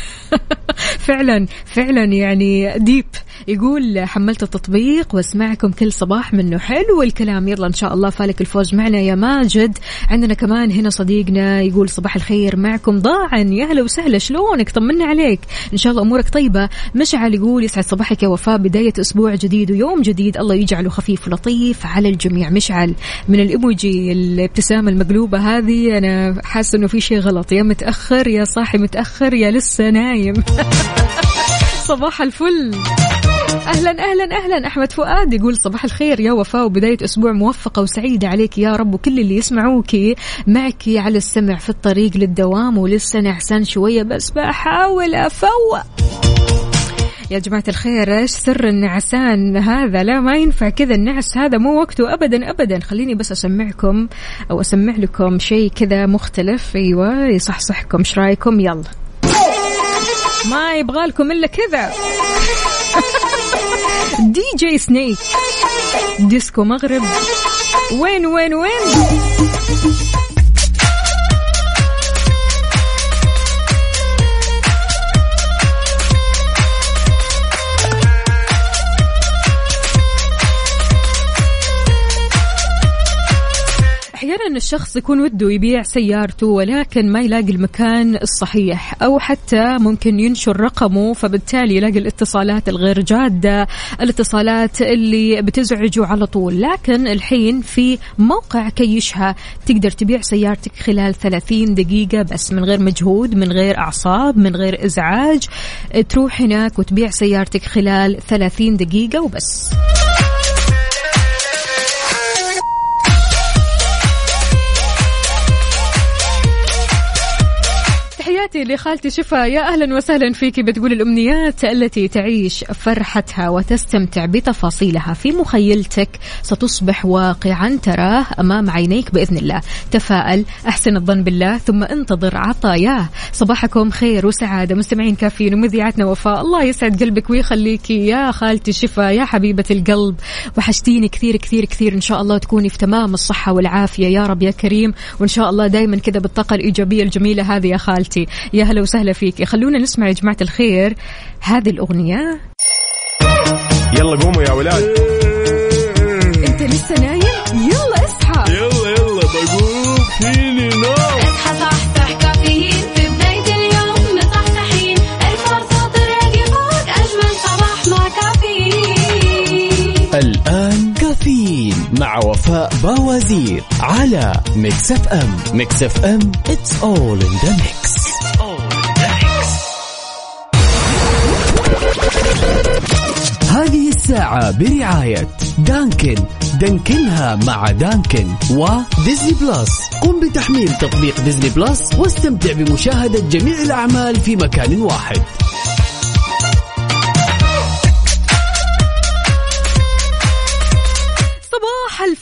فعلا فعلا يعني ديب يقول حملت التطبيق واسمعكم كل صباح منه حلو الكلام. يلا إن شاء الله فالك الفوز معنا يا ماجد. عندنا كمان هنا صديقنا يقول صباح الخير معكم ضاعا يا هلا وسهلا شلونك؟ طمنا عليك. إن شاء الله أمورك طيبة. مشعل يقول يسعد صباحك يا وفاء. بداية أسبوع جديد ويوم جديد. الله يجعله خفيف ولطيف على الجميع. مشعل من الايموجي الابتسامة المقلوبة هذه. أنا حاسة إنه في شيء غلط. يا متأخر يا صاحي متأخر يا لسه نايم. صباح الفل. أهلا أهلا أهلا. أحمد فؤاد يقول صباح الخير يا وفاء وبداية أسبوع موفقة وسعيدة عليك يا رب وكل اللي يسمعوكي معك على السمع في الطريق للدوام ولسه نعسان شوية بس بحاول أفوق. يا جماعة الخير إيش سر النعسان هذا؟ لا ما ينفع كذا النعس هذا مو وقته ابدا ابدا. خليني بس أسمعكم أو أسمع لكم شيء كذا مختلف. أيوه يصحصحكم. إيش رأيكم؟ يلا. ما يبغى لكم إلا كذا. دي جي سنيك ديسكو مغرب وين وين وين أحيانا الشخص يكون وده يبيع سيارته ولكن ما يلاقي المكان الصحيح أو حتى ممكن ينشر رقمه فبالتالي يلاقي الاتصالات الغير جادة الاتصالات اللي بتزعجه على طول. لكن الحين في موقع كيشها تقدر تبيع سيارتك خلال 30 دقيقة بس من غير مجهود من غير أعصاب من غير إزعاج. تروح هناك وتبيع سيارتك خلال 30 دقيقة وبس. تحياتي لخالتي شفا. يا أهلا وسهلا فيك بتقول الأمنيات التي تعيش فرحتها وتستمتع بتفاصيلها في مخيلتك. ستصبح واقعا تراه أمام عينيك بإذن الله. تفائل أحسن الظن بالله ثم انتظر عطاياه. صباحكم خير وسعادة. مستمعين كافيين ومذيعتنا وفاء. الله يسعد قلبك ويخليكي يا خالتي شفا يا حبيبة القلب. وحشتيني كثير كثير كثير. إن شاء الله تكوني في تمام الصحة والعافية. يا رب يا كريم. وإن شاء الله دائما كذا بالطاقة الإيجابية الجميلة هذه يا خالتي. يا هلا وسهلا فيك. خلونا نسمع يا جماعة الخير هذه الأغنية. يلا قوموا يا ولاد. انت لسه نايم؟ يلا اصحى. يلا يلا بقوم. فيني نوم اصحى صحصح كافيين. في بداية اليوم مصحصحين الفرصة فوق أجمل صباح مع كافيين. الآن كافيين مع وفاء باوزير على Mix FM Mix FM it's all in the mix. هذه الساعة برعاية Dunkin. دانكنها مع Dunkin و Disney Plus قم بتحميل تطبيق Disney Plus واستمتع بمشاهدة جميع الأعمال في مكان واحد.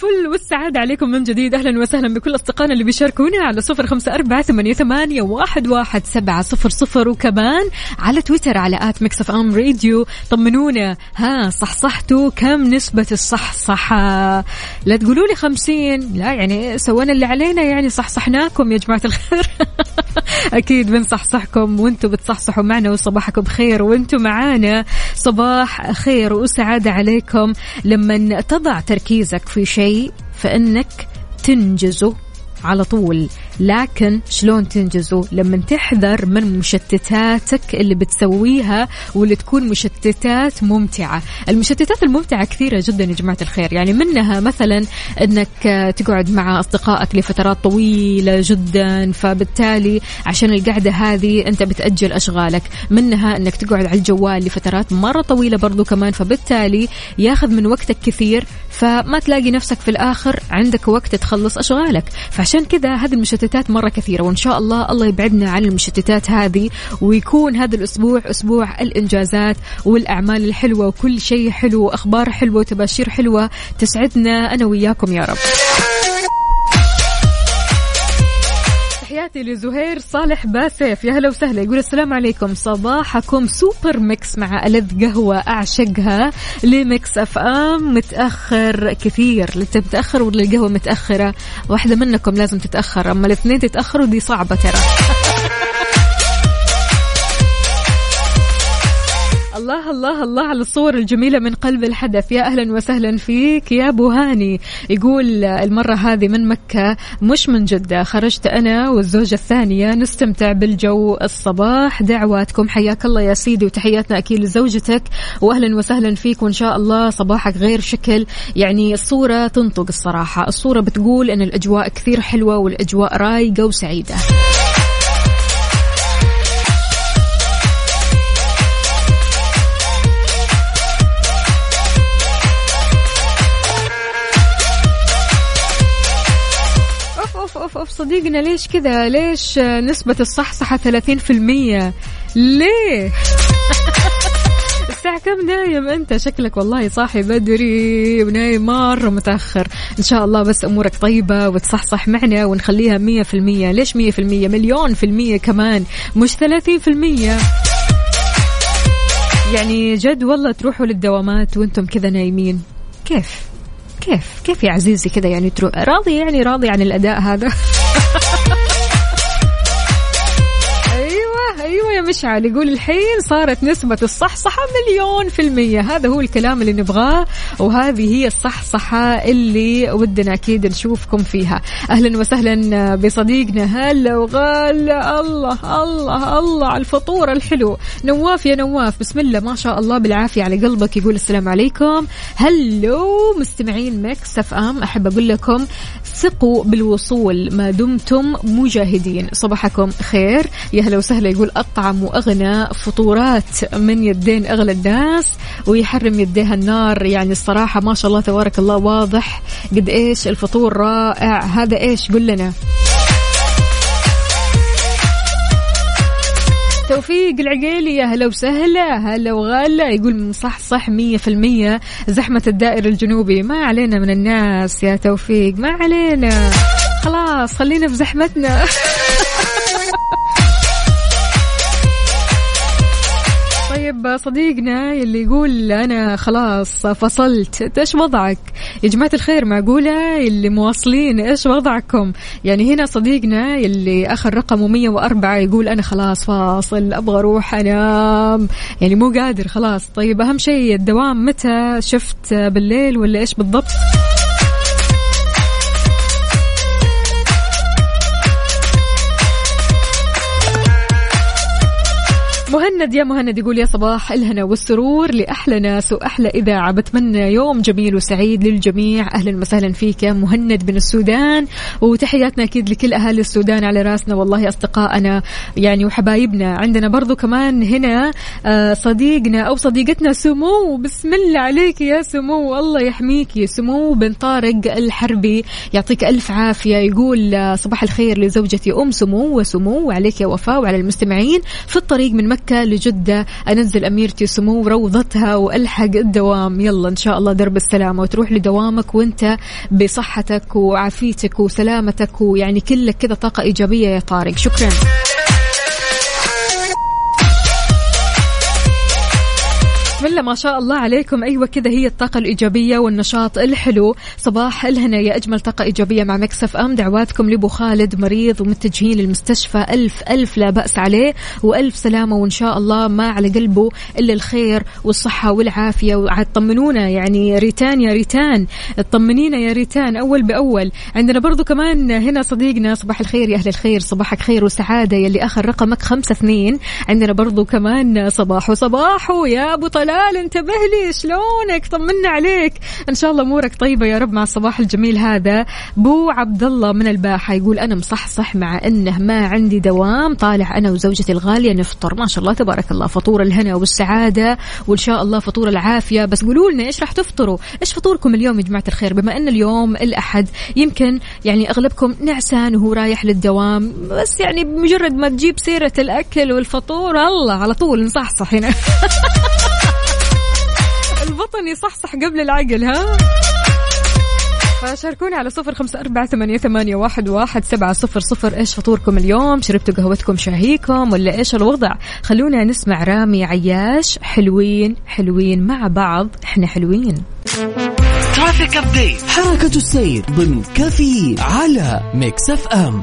الفل والسعادة عليكم من جديد. أهلا وسهلا بكل أصدقائنا اللي بيشاركونا على صفر خمسة أربعة ثمانية, ثمانية واحد, واحد سبعة صفر صفر. وكمان على تويتر على at Mix FM Radio. طمنونا. ها صحصحتوا كم نسبة الصحصحة؟ لا تقولوا لي خمسين. لا يعني سوينا اللي علينا يعني صحصحناكم يا جماعة الخير. أكيد بنصحصحكم وأنتم بتصحصحوا معنا وصباحكم خير وأنتم معانا. صباح خير وسعادة عليكم. لما تضع تركيزك في شيء فإنك تنجزه على طول. لكن شلون تنجزه لما تحذر من مشتتاتك اللي بتسويها واللي تكون مشتتات ممتعة. المشتتات الممتعة كثيرة جدا يا جماعة الخير. يعني منها مثلا إنك تقعد مع أصدقائك لفترات طويلة جدا فبالتالي عشان القعدة هذه أنت بتأجل أشغالك. منها إنك تقعد على الجوال لفترات مرة طويلة برضو كمان فبالتالي ياخذ من وقتك كثير فما تلاقي نفسك في الآخر عندك وقت تخلص أشغالك. فعشان كذا هذه المشتتات مرة كثيرة وإن شاء الله الله يبعدنا عن المشتتات هذه ويكون هذا الأسبوع أسبوع الإنجازات والأعمال الحلوة وكل شيء حلو وأخبار حلوة وتباشير حلوة تسعدنا أنا وياكم يا رب. تحياتي لزهير صالح باسف يا هلا وسهلا. يقول السلام عليكم. صباحكم super mix مع ألذ قهوة أعشقها ل Mix FM. متأخر كثير. انت متأخر ولا القهوة متأخرة. واحدة منكم لازم تتأخر. أما الاثنين تتأخروا دي صعبة ترى. الله الله الله على الصور الجميلة من قلب الحدث. يا أهلا وسهلا فيك يا أبو هاني. يقول المرة هذه من مكة مش من جدة. خرجت أنا والزوجة الثانية نستمتع بالجو الصباح. دعواتكم. حياك الله يا سيدي وتحياتنا أكيد لزوجتك. وأهلا وسهلا فيك وإن شاء الله صباحك غير شكل. يعني الصورة تنطق الصراحة. الصورة بتقول أن الأجواء كثير حلوة والأجواء رايقة وسعيدة. صديقنا ليش كذا؟ ليش نسبة الصحصحة 30% ليه؟ الساعة كم نايم أنت؟ شكلك والله صاحي بدري ونايم مرة متأخر إن شاء الله بس أمورك طيبة وتصحصح معنا ونخليها مية في المية. ليش مية في المية؟ مليون في المية كمان مش ثلاثين في المية. يعني جد والله تروحوا للدوامات وأنتم كذا نايمين. كيف؟ كيف؟ كيف يا عزيزي كذا يعني تروح راضي يعني راضي عن الأداء هذا؟ أيوه يا مشعل يقول الحين صارت نسبة الصحصحة مليون في المية. هذا هو الكلام اللي نبغاه وهذه هي الصحصحة اللي ودنا أكيد نشوفكم فيها. أهلا وسهلا بصديقنا هلا وغلا. الله الله الله على الفطور الحلو. نواف يا نواف بسم الله ما شاء الله بالعافية على قلبك. يقول السلام عليكم. hello مستمعين Mix FM. أحب أقول لكم ثقوا بالوصول ما دمتم مجاهدين. صباحكم خير. يا هلا وسهلا يقول أطعم وأغنى فطورات من يدين أغلى الناس ويحرم يديها النار. يعني الصراحة ما شاء الله تبارك الله واضح قد إيش الفطور رائع. هذا إيش؟ قل لنا. توفيق العقيلي يا هلا وسهلا هلا وغلا يقول مصحصح مية في المية زحمة الدائر الجنوبي. ما علينا من الناس يا توفيق ما علينا. خلاص خلينا في زحمتنا. طيب صديقنا اللي يقول أنا خلاص فصلت. إيش وضعك؟ يا جماعة الخير معقولة اللي مواصلين إيش وضعكم؟ يعني هنا صديقنا اللي آخر رقمه 104 يقول أنا خلاص فاصل أبغى أروح أنام. يعني مو قادر خلاص. طيب أهم شيء الدوام متى؟ شفت بالليل ولا إيش بالضبط؟ مهند يا مهند يقول يا صباح الهنا والسرور لأحلى ناس وأحلى إذاعة. بتمنى يوم جميل وسعيد للجميع. أهلا وسهلا فيك يا مهند من السودان. وتحياتنا أكيد لكل أهالي السودان على راسنا والله أصدقائنا يعني وحبايبنا. عندنا برضو كمان هنا آه، صديقنا أو صديقتنا سمو. بسم الله عليك يا سمو. الله يحميكي سمو. بن طارق الحربي يعطيك ألف عافية. يقول آه، صباح الخير لزوجتي أم سمو. وسمو وعليك يا وفاء وعلى المستمعين. في الطريق من مكة لجدة. أنزل أميرتي سمو روضتها وألحق الدوام. يلا إن شاء الله درب السلامة وتروح لدوامك وأنت بصحتك وعافيتك وسلامتك ويعني كلك كذا طاقة إيجابية يا طارق. شكرا. بسم الله ما شاء الله عليكم. أيوه كذا هي الطاقة الإيجابية والنشاط الحلو. صباح الهنا يا أجمل طاقة إيجابية مع مكسف إم. دعواتكم لأبو خالد مريض ومتجهين للمستشفى. ألف ألف لا بأس عليه وألف سلامة وإن شاء الله ما على قلبه إلا الخير والصحة والعافية. وعاد طمنونا يعني ريتان يا ريتان. اطمنينا يا ريتان أول بأول. عندنا برضو كمان هنا صديقنا صباح الخير يا أهل الخير. صباحك خير وسعادة. يلي آخر رقمك خمسة اثنين. عندنا برضو كمان صباح وصباح يا أبو طلال. انتبه لي شلونك؟ طمنا عليك. إن شاء الله أمورك طيبة يا رب مع الصباح الجميل هذا. بو عبد الله من الباحة يقول أنا مصحصح مع إنه ما عندي دوام طالع أنا وزوجتي الغالية نفطر. ما شاء الله تبارك الله فطور الهنا والسعادة وإن شاء الله فطور العافية. بس قولوا لنا إيش راح تفطروا؟ إيش فطوركم اليوم يا جماعة الخير؟ بما إن اليوم الأحد يمكن يعني أغلبكم نعسان وهو رايح للدوام بس يعني بمجرد ما تجيب سيرة الأكل والفطور الله على طول نصحصح هنا. البطن يصحصح قبل العقل ها؟ فشاركونا على صفر خمسة أربعة ثمانية, ثمانية واحد, واحد سبعة صفر صفر. إيش فطوركم اليوم؟ شربتوا قهوتكم شاهيكم ولا إيش الوضع؟ خلونا نسمع رامي عياش حلوين حلوين مع بعض. إحنا حلوين. traffic update حركة السير ضمن كفي على Mix FM.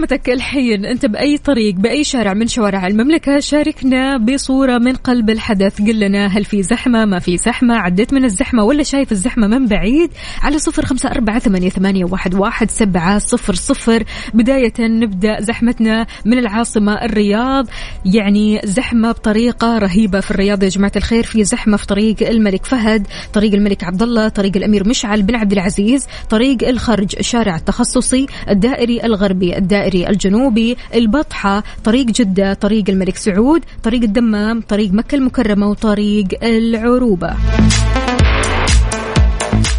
زحمتك الحين. أنت بأي طريق بأي شارع من شوارع المملكة شاركنا بصورة من قلب الحدث. قل لنا هل في زحمة ما في زحمة عديت من الزحمة ولا شايف الزحمة من بعيد؟ على صفر أربعة ثمانية, ثمانية واحد, سبعة صفر صفر. بداية نبدأ زحمتنا من العاصمة الرياض. يعني زحمة بطريقة رهيبة في الرياض يا جماعة الخير. في زحمة في طريق الملك فهد طريق الملك عبد الله طريق الأمير مشعل بن عبد العزيز طريق الخرج الشارع التخصصي الدائري الغربي الدائري الجنوبي البطحة طريق جدة طريق الملك سعود طريق الدمام طريق مكة المكرمة وطريق العروبة.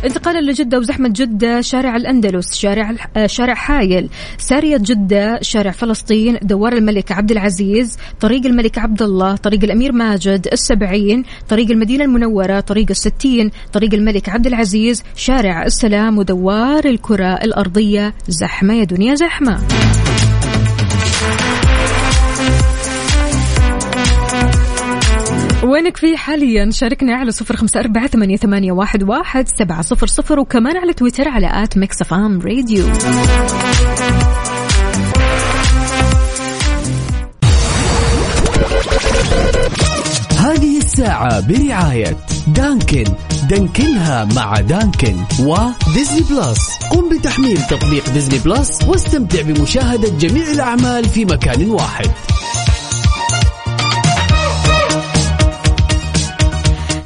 انتقالا لجدة وزحمة جدة شارع الأندلس شارع آه، شارع حايل سارية جدة شارع فلسطين دوار الملك عبد العزيز طريق الملك عبد الله طريق الأمير ماجد السبعين طريق المدينة المنورة طريق الستين طريق الملك عبد العزيز شارع السلام ودوار الكرة الأرضية زحمة يا دنيا زحمة. وينك فيه حاليا؟ شاركنا على صفر خمسة أربعة ثمانية, ثمانية واحد, واحد سبعة صفر صفر وكمان على تويتر على at Mix FM Radio. هذه الساعة برعاية Dunkin. دانكنها مع Dunkin و Disney Plus. قم بتحميل تطبيق Disney Plus واستمتع بمشاهدة جميع الأعمال في مكان واحد.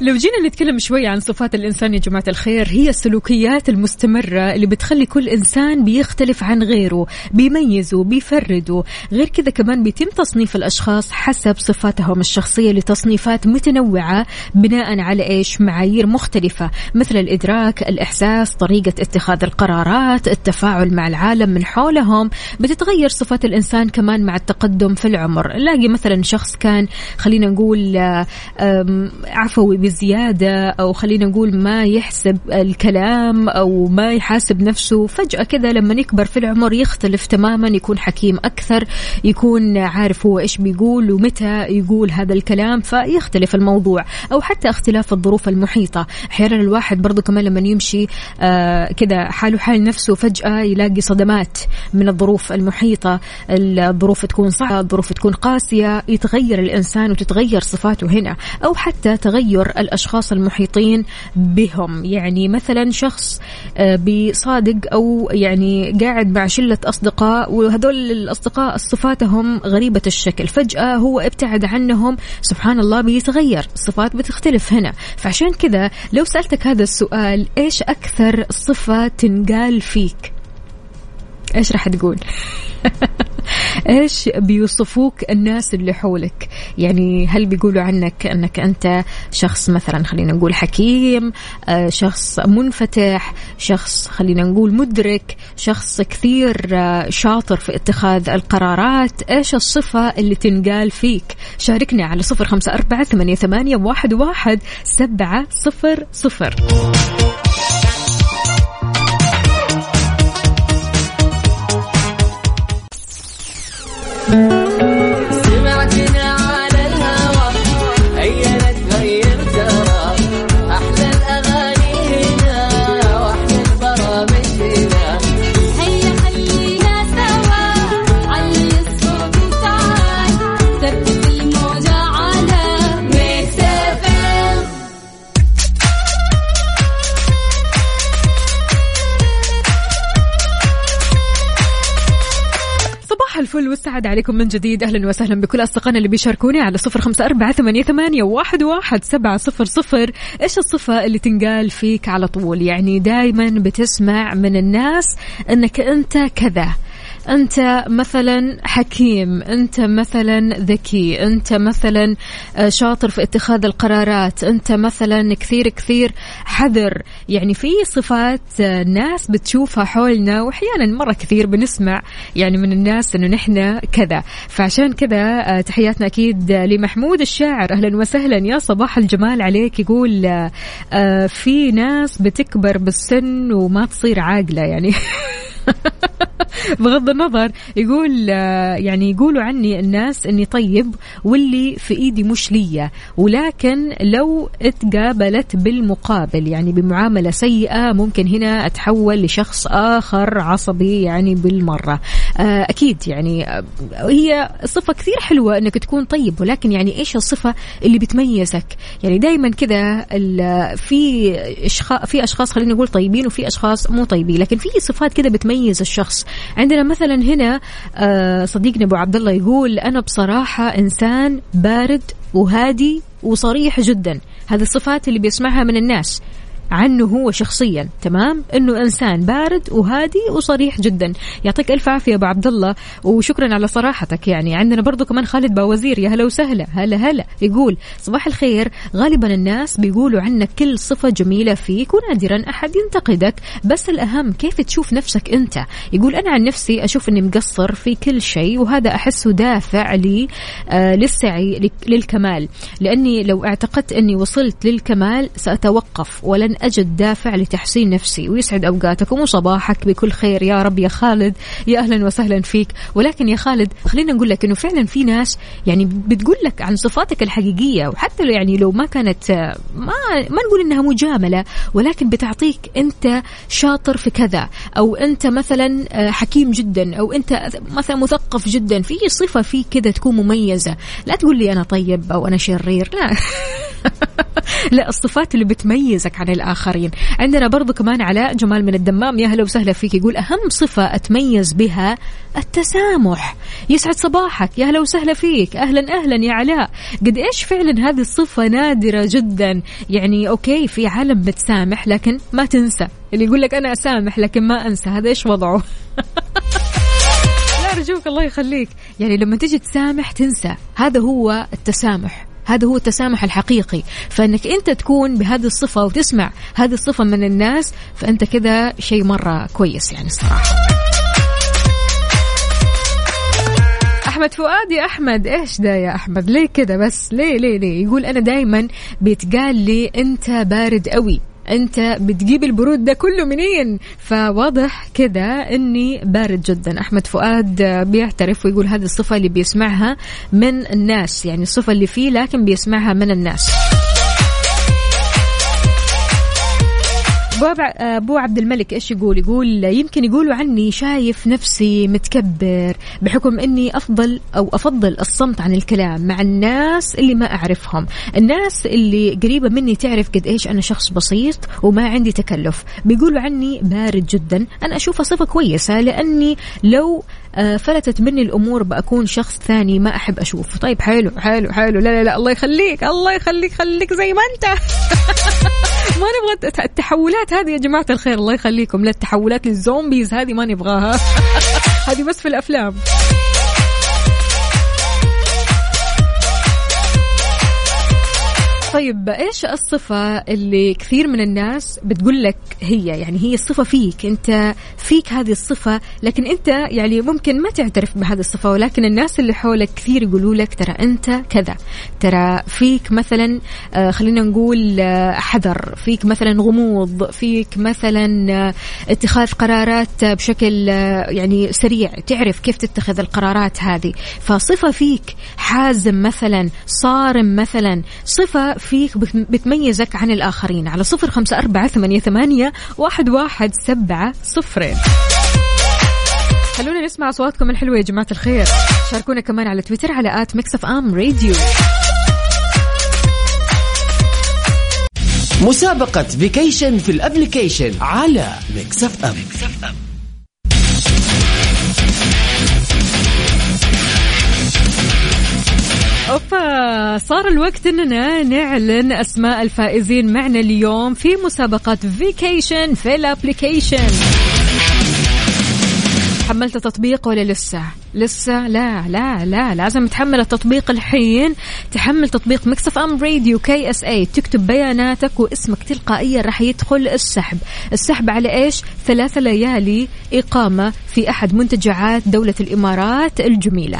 لو جينا نتكلم شوي عن صفات الإنسان يا جماعة الخير هي السلوكيات المستمرة اللي بتخلي كل إنسان بيختلف عن غيره بيميزه بيفرده. غير كذا كمان بيتم تصنيف الأشخاص حسب صفاتهم الشخصية لتصنيفات متنوعة بناء على إيش؟ معايير مختلفة. مثل الإدراك الإحساس طريقة اتخاذ القرارات التفاعل مع العالم من حولهم. بتتغير صفات الإنسان كمان مع التقدم في العمر. نلاقي مثلا شخص كان خلينا نقول آه، عفوي بزيادة أو خلينا نقول ما يحسب الكلام أو ما يحاسب نفسه فجأة كذا لما يكبر في العمر يختلف تماما يكون حكيم أكثر يكون عارف هو إيش بيقول ومتى يقول هذا الكلام فيختلف الموضوع. أو حتى اختلاف الظروف المحيطة. أحيانا الواحد برضو كمان لما يمشي آه كذا حاله حال نفسه فجأة يلاقي صدمات من الظروف المحيطة. الظروف تكون صعبة الظروف تكون قاسية يتغير الإنسان وتتغير صفاته هنا. أو حتى تغير الأشخاص المحيطين بهم. يعني مثلا شخص آه، بصادق أو يعني قاعد مع شلة أصدقاء وهذول الأصدقاء صفاتهم غريبة الشكل. فجأة هو ابتعد عنهم سبحان الله بيتغير الصفات بتختلف هنا. فعشان كذا لو سألتك هذا السؤال إيش أكثر صفة تنقال فيك؟ إيش راح تقول؟ إيش بيوصفوك الناس اللي حولك؟ يعني هل بيقولوا عنك إنك أنت شخص مثلا خلينا نقول حكيم، آه، شخص منفتح، شخص خلينا نقول مدرك، شخص كثير آه، شاطر في اتخاذ القرارات، إيش الصفة اللي تنقال فيك؟ شاركنا على صفر خمسة أربعة ثمانية, واحد سبعة صفر صفر سمعتنا على الفل والسعادة عليكم من جديد. أهلا وسهلا بكل أصدقائنا اللي بيشاركوني على صفر خمسة أربعة ثمانية واحد, واحد سبعة صفر صفر. إيش الصفة اللي تنقال فيك على طول؟ يعني دايما بتسمع من الناس أنك أنت كذا. أنت مثلا حكيم أنت مثلا ذكي أنت مثلا آه، شاطر في اتخاذ القرارات أنت مثلا كثير كثير حذر. يعني في صفات آه، ناس بتشوفها حولنا وأحيانا مرة كثير بنسمع يعني من الناس أنه نحن كذا. فعشان كذا آه، تحياتنا أكيد لمحمود الشاعر. أهلا وسهلا يا صباح الجمال عليك. يقول في ناس بتكبر بالسن وما تصير عاقلة يعني بغض النظر يقول آه، يعني يقولوا عني الناس إني طيب واللي في إيدي مش ليا. ولكن لو اتقابلت بالمقابل يعني بمعاملة سيئة ممكن هنا أتحول لشخص آخر عصبي يعني بالمرة. آه، أكيد يعني آه، هي صفة كثير حلوة إنك تكون طيب ولكن يعني إيش الصفة اللي بتميزك؟ يعني دائما كذا في اشخاص في أشخاص خلينا نقول طيبين وفي أشخاص مو طيبين. لكن في صفات كذا بتميز الشخص. عندنا مثلا هنا آه، صديقنا أبو عبد الله يقول أنا بصراحة إنسان بارد وهادي وصريح جدا. هذه الصفات اللي بيسمعها من الناس. عنه هو شخصيا تمام؟ إنه إنسان بارد وهادي وصريح جدا. يعطيك ألف عافية أبو عبد الله وشكرا على صراحتك يعني. عندنا برضو كمان خالد باوزير يا هلا وسهلا هلا هلا يقول صباح الخير غالبا الناس بيقولوا عنك كل صفة جميلة فيك ونادرا أحد ينتقدك. بس الأهم كيف تشوف نفسك أنت؟ يقول أنا عن نفسي أشوف إني مقصر في كل شيء وهذا أحسه دافع لي آه للسعي لك- للكمال. لأني لو اعتقدت إني وصلت للكمال سأتوقف ولن أجد دافع لتحسين نفسي ويسعد أوقاتكم وصباحك بكل خير. يا رب يا خالد يا أهلا وسهلا فيك. ولكن يا خالد خلينا نقول لك أنه فعلا في ناس يعني بتقول لك عن صفاتك الحقيقية وحتى لو يعني لو ما كانت ما ما نقول إنها مجاملة ولكن بتعطيك أنت شاطر في كذا أو أنت مثلا آه، حكيم جدا أو أنت مثلا مثقف جدا. في صفة فيك كذا تكون مميزة. لا تقول لي أنا طيب أو أنا شرير لا. لا الصفات اللي بتميزك عن الآخرين. عندنا برضو كمان علاء جمال من الدمام. يا هلا وسهلا فيك. يقول أهم صفة أتميز بها التسامح. يسعد صباحك. يا هلا وسهلا فيك. أهلا أهلا يا علاء. قد إيش فعلا هذه الصفة نادرة جدا. يعني أوكي في عالم بتسامح لكن ما تنسى. اللي يقول لك أنا أسامح لكن ما أنسى. هذا إيش وضعه؟ لا أرجوك الله يخليك. يعني لما تيجي تسامح تنسى. هذا هو التسامح. هذا هو التسامح الحقيقي. فإنك أنت تكون بهذه الصفة وتسمع هذه الصفة من الناس فأنت كذا شيء مرة كويس يعني الصراحه أحمد فؤاد يا أحمد إيش ده يا أحمد؟ ليه كده بس؟ ليه ليه ليه؟ يقول أنا دائما بيتقال لي أنت بارد قوي أنت بتجيب البرود ده كله منين؟ فواضح كده إني بارد جدا. أحمد فؤاد بيعترف ويقول هذه الصفة اللي بيسمعها من الناس يعني الصفة اللي فيه لكن بيسمعها من الناس. أبو عبد الملك إيش يقول؟ يقول يمكن يقولوا عني شايف نفسي متكبر بحكم إني أفضل أو أفضل الصمت عن الكلام مع الناس اللي ما أعرفهم، الناس اللي قريبة مني تعرف قد إيش أنا شخص بسيط وما عندي تكلف، بيقولوا عني بارد جدا، أنا أشوفها صفة كويسة لأني لو آه، فلتت مني الأمور بكون شخص ثاني ما أحب أشوفه، طيب حلو حلو حلو. لا لا لا. الله يخليك الله يخليك خليك زي ما أنت. ما نبغى التحولات هذه يا جماعة الخير الله يخليكم. لا التحولات للزومبيز هذه ما نبغاها. هذه بس في الأفلام. طيب إيش الصفة اللي كثير من الناس بتقول لك هي؟ يعني هي الصفة فيك أنت فيك هذه الصفة لكن أنت يعني ممكن ما تعترف بهذه الصفة ولكن الناس اللي حولك كثير يقولوا لك ترى أنت كذا. ترى فيك مثلا آه خلينا نقول آه حذر فيك مثلا غموض فيك مثلا آه اتخاذ قرارات بشكل يعني سريع تعرف كيف تتخذ القرارات هذه. فصفة فيك حازم مثلا صارم مثلا صفة فيك بتميزك عن الآخرين. على صفر خمسة أربعة ثمانية, ثمانية واحد, واحد سبعة صفرين خلونا نسمع أصواتكم الحلوة يا جماعة الخير. شاركونا كمان على تويتر على at Mix FM Radio. مسابقة vacation في ال application على ام, Mix F M. اوبا صار الوقت إننا نعلن أسماء الفائزين معنا اليوم في مسابقة vacation في ال application. حملت التطبيق ولا لسه؟ لسه؟ لا لا لا لازم تحمل التطبيق الحين. تحمل تطبيق Mix FM Radio KSA تكتب بياناتك واسمك تلقائيا راح يدخل السحب. السحب على إيش؟ ثلاثة ليالي إقامة في أحد منتجعات دولة الإمارات الجميلة.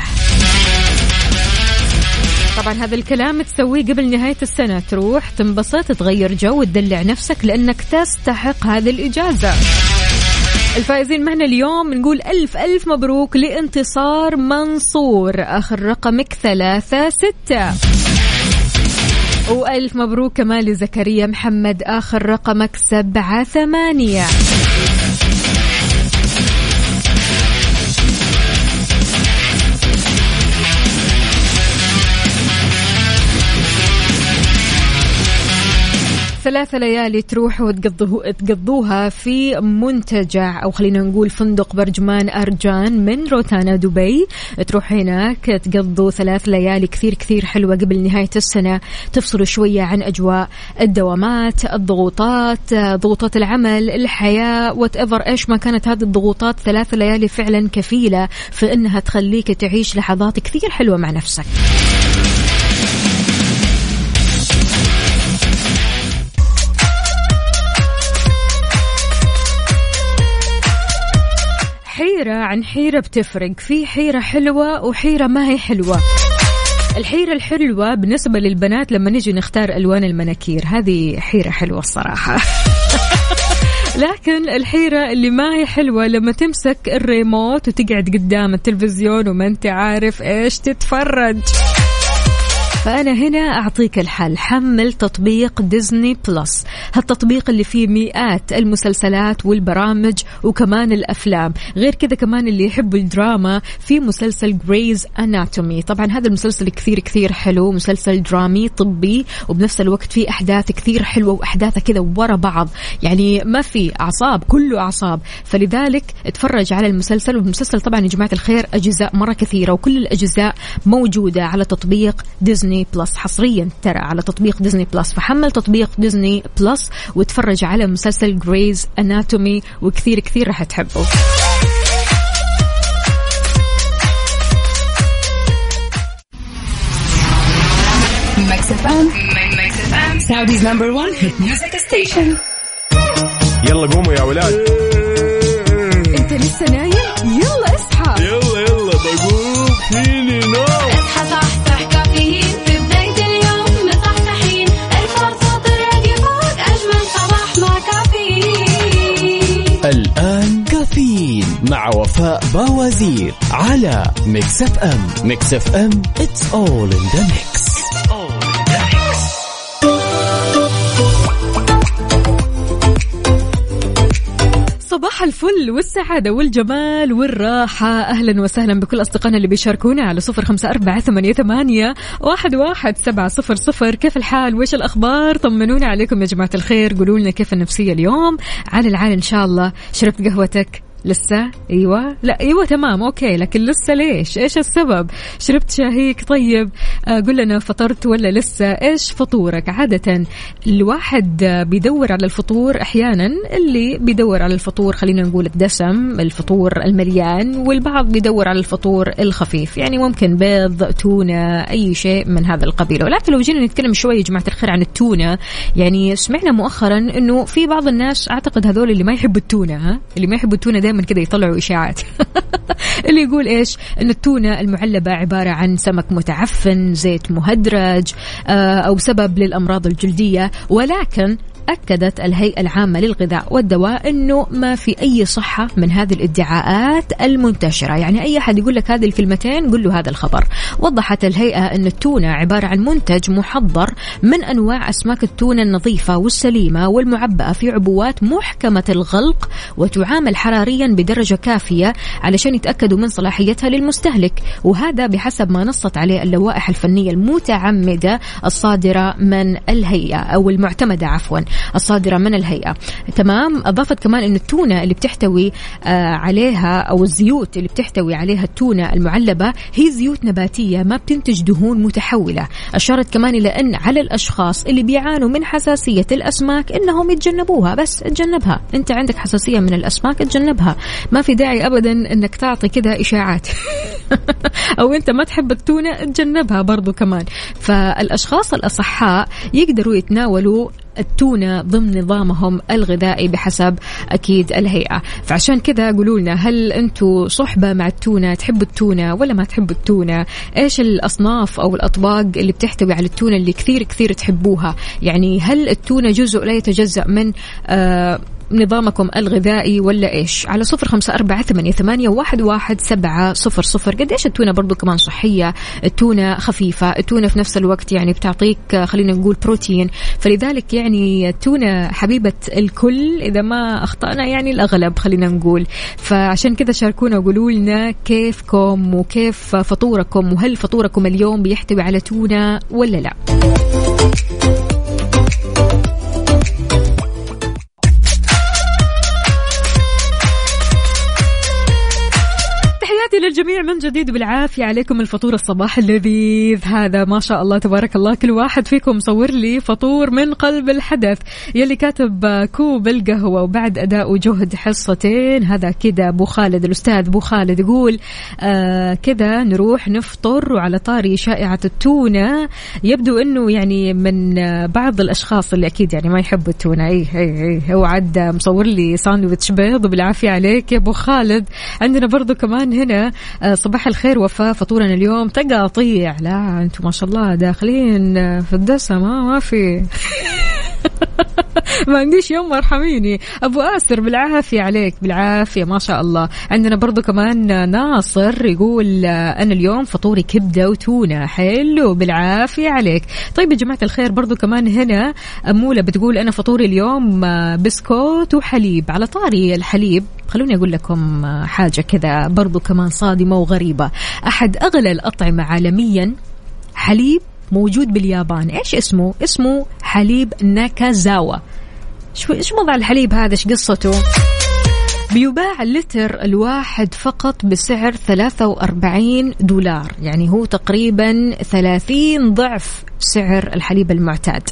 طبعا هذا الكلام تسويه قبل نهاية السنة. تروح تنبسط تغير جو وتدلع نفسك لأنك تستحق هذه الإجازة. الفائزين معنا اليوم نقول ألف ألف مبروك لانتصار منصور. آخر رقمك ثلاثة ستة. وألف مبروك كمان لزكريا محمد. آخر رقمك سبعة ثمانية. ثلاثة ليالي تروحوا تقضوه تقضوها في منتجع أو خلينا نقول فندق برجمان أرجان من روتانا دبي. تروح هناك تقضوا ثلاث ليالي كثير كثير حلوة قبل نهاية السنة. تفصلوا شوية عن أجواء الدوامات الضغوطات ضغوطات العمل الحياة whatever إيش ما كانت هذه الضغوطات ثلاث ليالي فعلا كفيلة في إنها تخليك تعيش لحظات كثير حلوة مع نفسك. حيرة عن حيرة بتفرق. في حيرة حلوة وحيرة ما هي حلوة. الحيرة الحلوة بالنسبة للبنات لما نجي نختار ألوان المناكير. هذه حيرة حلوة الصراحة. لكن الحيرة اللي ما هي حلوة لما تمسك الريموت وتقعد قدام التلفزيون وما أنت عارف إيش تتفرج. فأنا هنا أعطيك الحل. حمل تطبيق Disney Plus. هالتطبيق اللي فيه مئات المسلسلات والبرامج وكمان الأفلام. غير كذا كمان اللي يحبوا الدراما في مسلسل Grey's Anatomy طبعا هذا المسلسل كثير كثير حلو مسلسل درامي طبي وبنفس الوقت فيه أحداث كثير حلوة وأحداثها كذا ورا بعض. يعني ما في أعصاب كله أعصاب. فلذلك اتفرج على المسلسل والمسلسل طبعا يا جماعة الخير أجزاء مرة كثيرة وكل الأجزاء موجودة على تطبيق Disney Plus. حصريا ترى على تطبيق Disney Plus. فحمل تطبيق Disney Plus وتفرج على مسلسل Grey's Anatomy وكثير كثير راح تحبه. Saudi's number one hit music station. يلا قوموا يا ولاد. إنت لسه نايم؟ يلا اصحى. يلا يلا بقوم. فيني مع وفاء باوزير على Mix FM Mix FM it's all in the mix. صباح الفل والسعادة والجمال والراحة. أهلا وسهلا بكل أصدقائنا اللي بيشاركونا على صفر خمسة أربعة ثمانية, ثمانية واحد, واحد سبعة صفر صفر. كيف الحال؟ وإيش الأخبار؟ طمنونا عليكم يا جماعة الخير. قولوا لنا كيف النفسية اليوم؟ على العال إن شاء الله. شربت قهوتك. لسه؟ أيوه. لا أيوه تمام. أوكي. لكن لسه ليش؟ إيش السبب؟ شربت شاهيك طيب. آه، قل لنا فطرت ولا لسه؟ إيش فطورك؟ عادة الواحد بيدور على الفطور أحيانا اللي بيدور على الفطور خلينا نقول الدسم الفطور المليان والبعض بيدور على الفطور الخفيف. يعني ممكن بيض تونة أي شيء من هذا القبيل. ولكن لو جينا نتكلم شوي يا جماعة الخير عن التونة يعني سمعنا مؤخرا إنه في بعض الناس أعتقد هذول اللي ما يحبوا التونة ها؟ اللي ما يحبوا التونة دائما كذا يطلعوا إشاعات. اللي يقول إيش؟ إن التونة المعلبة عبارة عن سمك متعفن زيت مهدرج آه، أو سبب للأمراض الجلدية. ولكن أكدت الهيئة العامة للغذاء والدواء أنه ما في أي صحة من هذه الادعاءات المنتشرة. يعني أي أحد يقول لك هذه الكلمتين قل له هذا الخبر. وضحت الهيئة أن التونة عبارة عن منتج محضر من أنواع أسماك التونة النظيفة والسليمة والمعبأة في عبوات محكمة الغلق وتعامل حراريا بدرجة كافية علشان يتأكدوا من صلاحيتها للمستهلك. وهذا بحسب ما نصت عليه اللوائح الفنية المتعمدة الصادرة من الهيئة أو المعتمدة عفوا. الصادرة من الهيئة. تمام؟ أضافت كمان أن التونة اللي بتحتوي آه عليها أو الزيوت اللي بتحتوي عليها التونة المعلبة هي زيوت نباتية ما بتنتج دهون متحولة. أشارت كمان إلى أن على الأشخاص اللي بيعانوا من حساسية الأسماك إنهم يتجنبوها. بس تجنبها أنت عندك حساسية من الأسماك تجنبها ما في داعي أبدا أنك تعطي كذا إشاعات. أو أنت ما تحب التونة تجنبها برضو كمان. فالأشخاص الأصحاء يقدروا يتناولوا التونة ضمن نظامهم الغذائي بحسب أكيد الهيئة. فعشان كذا قولوا لنا هل أنتم صحبة مع التونة؟ تحبوا التونة ولا ما تحبوا التونة؟ إيش الأصناف أو الأطباق اللي بتحتوي على التونة اللي كثير كثير تحبوها؟ يعني هل التونة جزء لا يتجزأ من آه نظامكم الغذائي ولا إيش؟ على صفر خمسة أربعة ثمانية, ثمانية واحد, واحد سبعة صفر صفر. قد إيش التونة برضو كمان صحية؟ التونة خفيفة. التونة في نفس الوقت يعني بتعطيك خلينا نقول بروتين. فلذلك يعني التونة حبيبة الكل إذا ما أخطأنا يعني الأغلب خلينا نقول. فعشان كذا شاركونا وقولوا لنا كيفكم وكيف فطوركم وهل فطوركم اليوم بيحتوي على تونة ولا لا. تحياتي للجميع من جديد. بالعافية عليكم الفطور الصباح اللذيذ هذا. ما شاء الله تبارك الله. كل واحد فيكم صور لي فطور من قلب الحدث. يلي كاتب كوب القهوة وبعد أداء جهد حصتين. هذا كذا أبو خالد الأستاذ أبو خالد يقول آه كذا نروح نفطر وعلى طاري شائعة التونة. يبدو أنه يعني من بعض الأشخاص اللي أكيد يعني ما يحبوا التونة. أي أي أي هو عاد مصور لي ساندويتش بيض. بالعافية عليك يا أبو خالد. عندنا برضو كمان هنا آه، صباح الخير وفاء فطورنا اليوم. تقاطيع. لا أنتم ما شاء الله داخلين آه، في الدسم ما في. ما عنديش يوم ارحميني أبو آسر بالعافية عليك بالعافية ما شاء الله. عندنا برضو كمان ناصر يقول أنا اليوم فطوري كبدة وتونة. حلو بالعافية عليك. طيب يا جماعة الخير برضو كمان هنا أمولة بتقول أنا فطوري اليوم بسكوت وحليب. على طاري الحليب خلوني أقول لكم حاجة كذا برضو كمان صادمة وغريبة. أحد أغلى الأطعمة عالميا حليب موجود باليابان. إيش اسمه؟ اسمه حليب ناكازاوا. شو إيش وضع الحليب هذا؟ إيش قصته؟ بيباع اللتر الواحد فقط بسعر 43 دولار. يعني هو تقريبا 30 ضعف سعر الحليب المعتاد.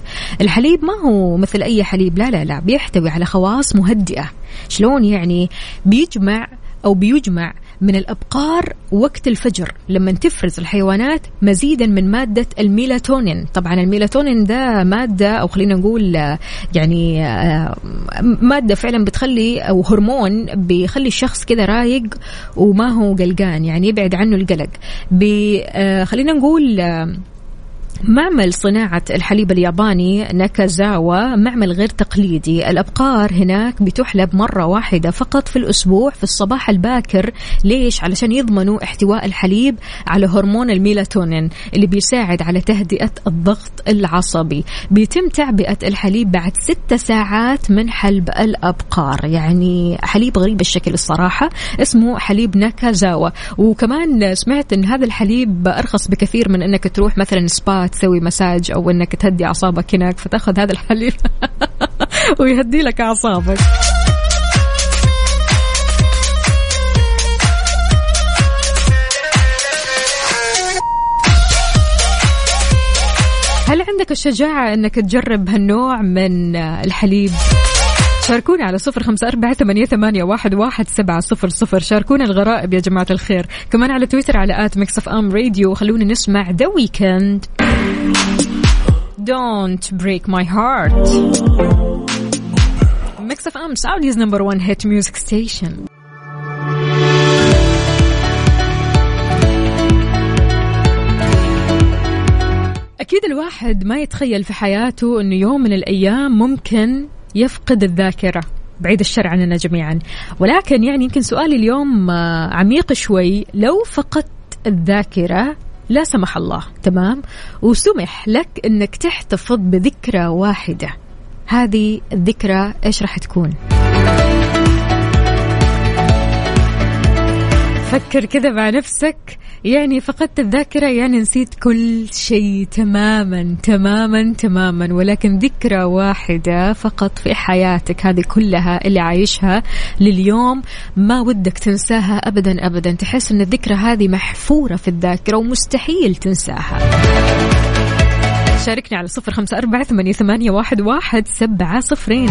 الحليب ما هو مثل أي حليب. لا لا لا. بيحتوي على خواص مهدئة. شلون يعني بيجمع أو بيجمع من الأبقار وقت الفجر لما تفرز الحيوانات مزيدا من مادة الميلاتونين. طبعا الميلاتونين ده مادة أو خلينا نقول يعني آه، مادة فعلا بتخلي أو هرمون بيخلي الشخص كده رايق وما هو قلقان يعني يبعد عنه القلق. آه، خلينا نقول آه، معمل صناعة الحليب الياباني ناكازاوا معمل غير تقليدي. الأبقار هناك بتحلب مرة واحدة فقط في الأسبوع في الصباح الباكر. ليش؟ علشان يضمنوا احتواء الحليب على هرمون الميلاتونين اللي بيساعد على تهدئة الضغط العصبي. بيتم تعبئة الحليب بعد ستة ساعات من حلب الأبقار. يعني حليب غريب الشكل الصراحة. اسمه حليب ناكازاوا. وكمان سمعت إن هذا الحليب أرخص بكثير من إنك تروح مثلا سبا تسوي مساج أو إنك تهدي أعصابك هناك فتأخذ هذا الحليب ويهدي لك أعصابك هل عندك الشجاعة إنك تجرب هالنوع من الحليب؟ شاركونا على صفر خمسة أربعة ثمانية, ثمانية واحد, واحد سبعة صفر صفر. شاركونا الغرائب يا جماعة الخير. كمان على تويتر على at Mix FM Radio. خلونا نسمع The Weeknd Don't break my heart. Mix FM Saudi's number one hit music station. أكيد الواحد ما يتخيل في حياته أنه يوم من الأيام ممكن يفقد الذاكرة. بعيد الشر عننا جميعا. ولكن يعني يمكن سؤالي اليوم آه، عميق شوي. لو فقدت الذاكرة لا سمح الله. تمام؟ وسمح لك أنك تحتفظ بذكرى واحدة. هذه الذكرى إيش راح تكون؟ فكر كذا مع نفسك. يعني فقدت الذاكرة يعني نسيت كل شيء تماما تماما تماما. ولكن ذكرى واحدة فقط في حياتك هذه كلها اللي عايشها لليوم ما ودك تنساها أبدا أبدا. تحس أن الذكرى هذه محفورة في الذاكرة ومستحيل تنساها. شاركني على صفر خمسة أربعة ثمانية, واحد سبعة صفرين.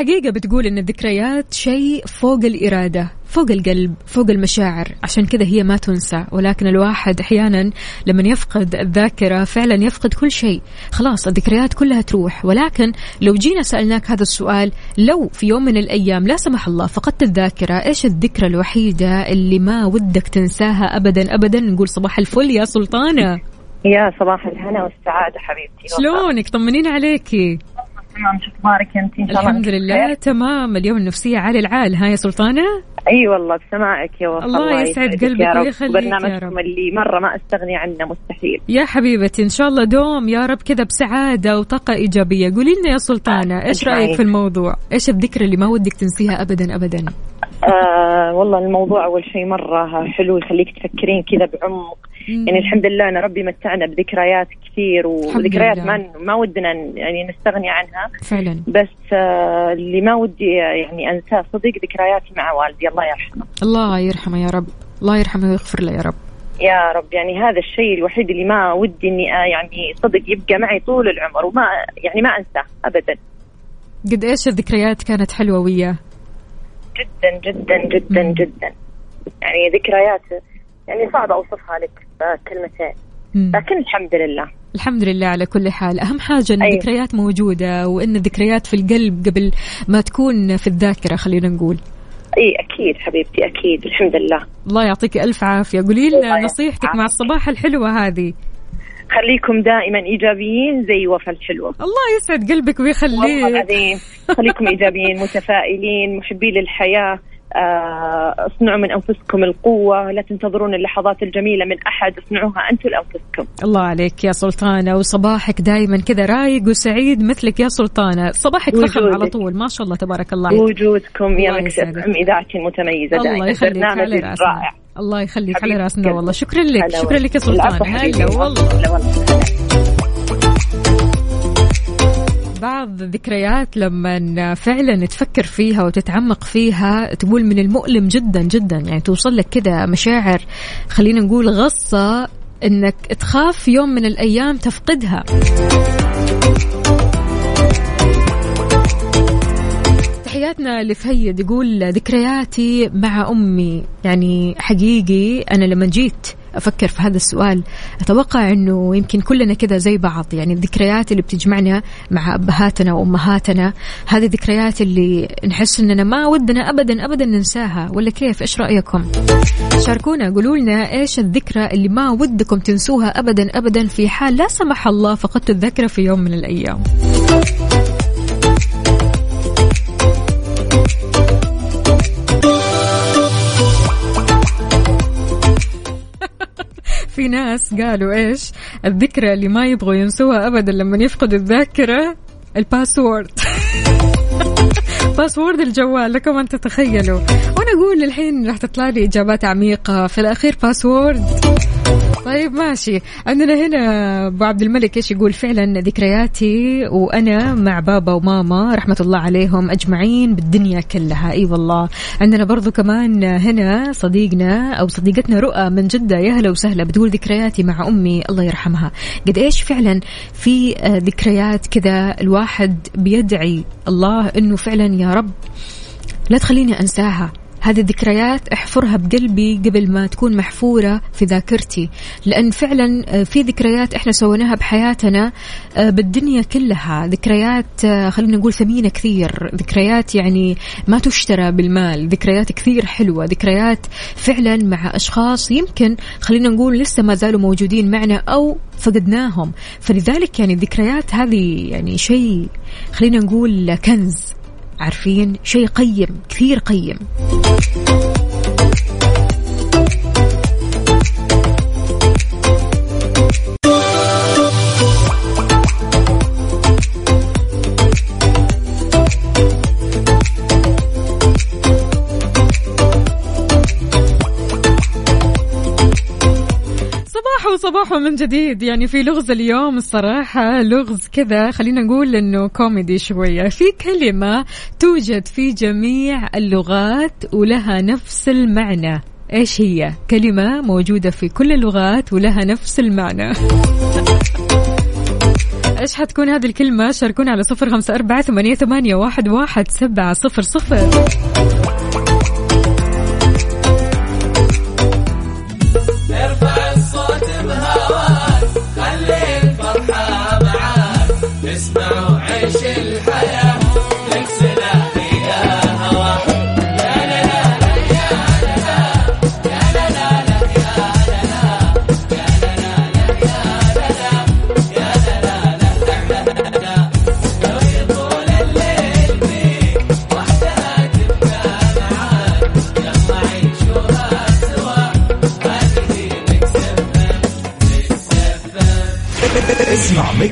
الحقيقة بتقول إن الذكريات شيء فوق الإرادة فوق القلب فوق المشاعر. عشان كذا هي ما تنسى. ولكن الواحد أحيانا لما يفقد الذاكرة فعلا يفقد كل شيء. خلاص الذكريات كلها تروح. ولكن لو جينا سألناك هذا السؤال لو في يوم من الأيام لا سمح الله فقدت الذاكرة إيش الذكرى الوحيدة اللي ما ودك تنساها أبدا أبدا؟ نقول صباح الفل يا سلطانة. يا صباح الهنا والسعادة حبيبتي. شلونك؟ طمنين عليكي. تمام شو أخبارك انت إن شاء الله الحمد لله تمام. اليوم النفسية عالي العال ها يا سلطانة؟ أي والله بسماعك يا وفاء الله يسعد قلبك يا رب. برنامجكم. اللي مرة ما أستغني عنه مستحيل. يا حبيبتي إن شاء الله دوم يا رب كذا بسعادة وطاقة إيجابية. قولي لنا يا سلطانة إيش. رأيك في الموضوع؟ إيش الذكرى اللي ما ودك تنسيها أبدا أبدا؟ آه والله الموضوع أول شيء مرة حلو يخليك تفكرين كذا بعمق. يعني الحمد لله أنا ربي متعنا بذكريات كثير وذكريات. ما ما ودنا يعني نستغني عنها. فعلا. بس آه اللي ما ودي يعني أنساه صدق ذكرياتي مع والدي الله يرحمه. الله يرحمه يا رب. الله يرحمه ويغفر له يا رب. يا رب يعني هذا الشيء الوحيد اللي ما ودي إني آه، يعني صدق يبقى معي طول العمر وما يعني ما أنساه ابدا. قد إيش الذكريات كانت حلوة وياه؟ جدا جدا جدا مم. جدا. يعني ذكريات يعني صعب أوصفها لك بكلمتين. لكن الحمد لله. الحمد لله على كل حال. أهم حاجة أن أيوة. الذكريات موجودة وأن الذكريات في القلب قبل ما تكون في الذاكرة خلينا نقول. إي أكيد حبيبتي أكيد. الحمد لله. الله يعطيك ألف عافية. قولي لنا نصيحتك مع العافية. الصباح الحلوة هذه. خليكم دائما إيجابيين زي وفا الحلوة. الله يسعد قلبك والله ويخليك العظيم. خليكم إيجابيين متفائلين محبين للحياة. اصنعوا من أنفسكم القوة لا تنتظرون اللحظات الجميلة من أحد اصنعوها أنتم لأنفسكم. الله عليك يا سلطانة وصباحك دائما كذا رايق وسعيد مثلك يا سلطانة. صباحك فخم. على طول ما شاء الله تبارك الله. وجودكم يا الله مكس يسعدك. أم اذاعتي المتميزه الله دائما يخليك برنامج على رأسنا. رائع الله يخليك على رأسنا. والله. شكرا لك شكرا لك يا سلطان العفو حبيبي. هلا والله. هلا والله. بعض الذكريات لما فعلا تفكر فيها وتتعمق فيها تقول من المؤلم جدا جدا. يعني توصل لك كذا مشاعر خلينا نقول غصة إنك تخاف يوم من الأيام تفقدها. تحياتنا لفهيد يقول ذكرياتي مع أمي. يعني حقيقي أنا لما جيت أفكر في هذا السؤال. أتوقع إنه يمكن كلنا كذا زي بعض يعني الذكريات اللي بتجمعنا مع أبهاتنا وأمهاتنا هذه الذكريات اللي نحس إننا ما ودنا ابدا ابدا ننساها. ولا كيف؟ إيش رأيكم؟ شاركونا قولوا لنا إيش الذكرى اللي ما ودكم تنسوها ابدا ابدا في حال لا سمح الله فقدتوا الذكرى في يوم من الأيام. في ناس قالوا إيش؟ الذكرى اللي ما يبغوا ينسوها ابدا لما يفقدوا الذاكرة ال password. password الجوال لكم أن تتخيلوا. وأنا أقول الحين راح تطلع لي إجابات عميقة. في الأخير password. طيب ماشي. عندنا هنا أبو عبد الملك إيش يقول؟ فعلا ذكرياتي وأنا مع بابا وماما رحمة الله عليهم أجمعين بالدنيا كلها. أي والله. عندنا برضو كمان هنا صديقنا أو صديقتنا رؤى من جدة يا هلا وسهلا بتقول ذكرياتي مع أمي الله يرحمها. قد إيش فعلا في ذكريات كذا الواحد بيدعي الله إنه فعلا يا رب لا تخليني أنساها. هذه الذكريات احفرها بقلبي قبل ما تكون محفورة في ذاكرتي. لأن فعلا آه، في ذكريات إحنا سويناها بحياتنا آه، بالدنيا كلها. ذكريات آه، خلينا نقول ثمينة كثير. ذكريات يعني ما تشترى بالمال. ذكريات كثير حلوة. ذكريات فعلا مع أشخاص يمكن خلينا نقول لسه ما زالوا موجودين معنا أو فقدناهم. فلذلك يعني الذكريات هذه يعني شيء خلينا نقول كنز. عارفين؟ شيء قيم كثير قيم. صباح وصباح من جديد. يعني في لغز اليوم الصراحة لغز كذا. خلينا نقول إنه كوميدي شوية. في كلمة توجد في جميع اللغات ولها نفس المعنى. إيش هي؟ كلمة موجودة في كل اللغات ولها نفس المعنى. إيش حتكون هذه الكلمة؟ شاركونا على صفر خمسة أربعة ثمانية, واحد سبعة صفر صفر.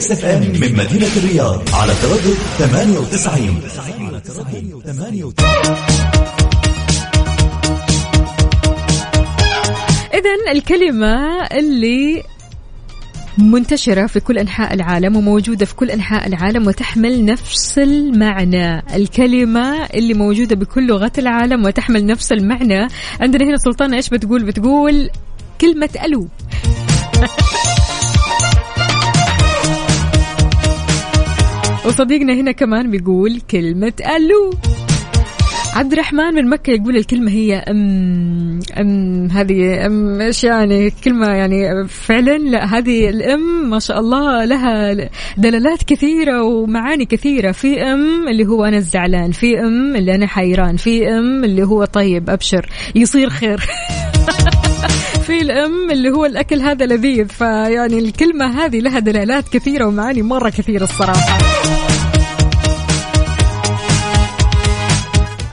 Mix FM من مدينة الرياض على تردد 98 98 إذا الكلمة اللي منتشرة في كل أنحاء العالم وموجودة في كل أنحاء العالم وتحمل نفس المعنى. الكلمة اللي موجودة بكل لغات العالم وتحمل نفس المعنى. عندنا هنا سلطانة إيش بتقول؟ بتقول كلمة ألو. وصديقنا هنا كمان بيقول كلمة ألو. عبد الرحمن من مكة يقول الكلمة هي أم أم هذه أم إيش يعني؟ كلمة يعني فعلا لا هذه الأم ما شاء الله لها دلالات كثيرة ومعاني كثيرة. في أم اللي هو أنا زعلان في أم اللي أنا حيران في أم اللي هو طيب أبشر يصير خير. في الأم اللي هو الأكل هذا لذيذ فيعني الكلمة هذه لها دلالات كثيرة ومعاني مرة كثيرة الصراحة.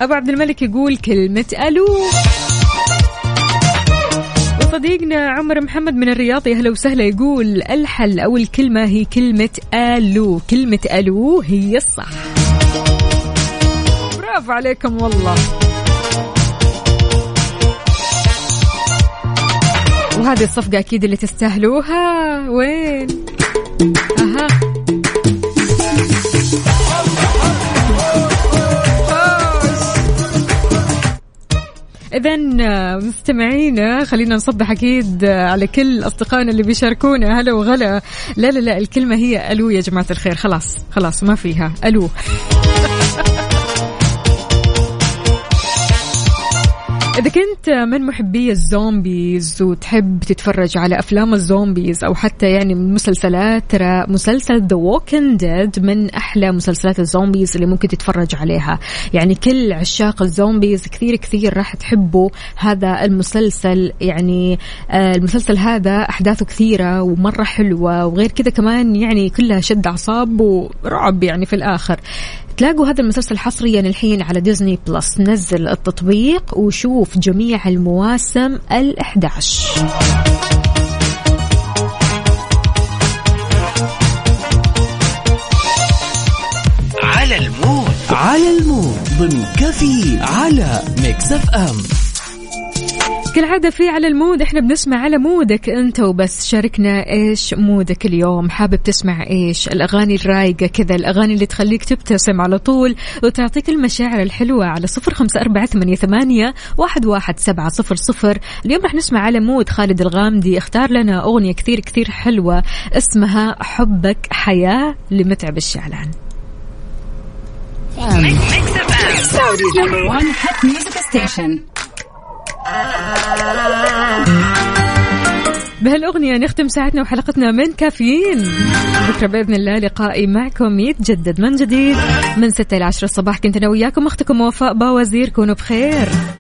أبو عبد الملك يقول كلمة ألو. وصديقنا عمر محمد من الرياض يا هلا وسهلا يقول الحل أو الكلمة هي كلمة ألو. كلمة ألو هي الصح. برافو عليكم والله. وهذه الصفقة أكيد اللي تستاهلوها. وين؟ أها. إذا مستمعينا خلينا نصبح أكيد على كل أصدقائنا اللي بيشاركونا. هلا وغلا. لا لا لا الكلمة هي ألو يا جماعة الخير. خلاص خلاص ما فيها. ألو. إذا كنت من محبي ال zombies وتحب تتفرج على أفلام ال zombies أو حتى يعني مسلسلات ترى مسلسل The Walking Dead من أحلى مسلسلات ال zombies اللي ممكن تتفرج عليها. يعني كل عشاق ال zombies كثير كثير راح تحبوا هذا المسلسل يعني آه المسلسل هذا أحداثه كثيرة ومرة حلوة وغير كذا كمان يعني كلها شد أعصاب ورعب يعني في الآخر. تلاقوا هذا المسلسل حصريا الحين على Disney Plus. نزل التطبيق وشوف جميع المواسم ال11 على ال mood. على ال mood. ضمن كفي على Mix FM. كالعادة في على ال mood إحنا بنسمع على mood ك أنت وبس. شاركنا إيش mood ك اليوم؟ حابب تسمع إيش؟ الأغاني الرايقة كذا الأغاني اللي تخليك تبتسم على طول وتعطيك المشاعر الحلوة على صفر خمسة أربعة ثمانية, ثمانية واحد, واحد سبعة صفر صفر. اليوم رح نسمع على مود خالد الغامدي. اختار لنا أغنية كثير كثير حلوة اسمها حبك حياة لمتعب الشعلان. Saudi's number بهالأغنية نختم ساعتنا وحلقتنا من كافيين. بكرة بإذن الله لقائي معكم يتجدد من جديد من 6 إلى 10 الصباح. كنت أنا وياكم أختكم وفاء باوزير كونوا بخير.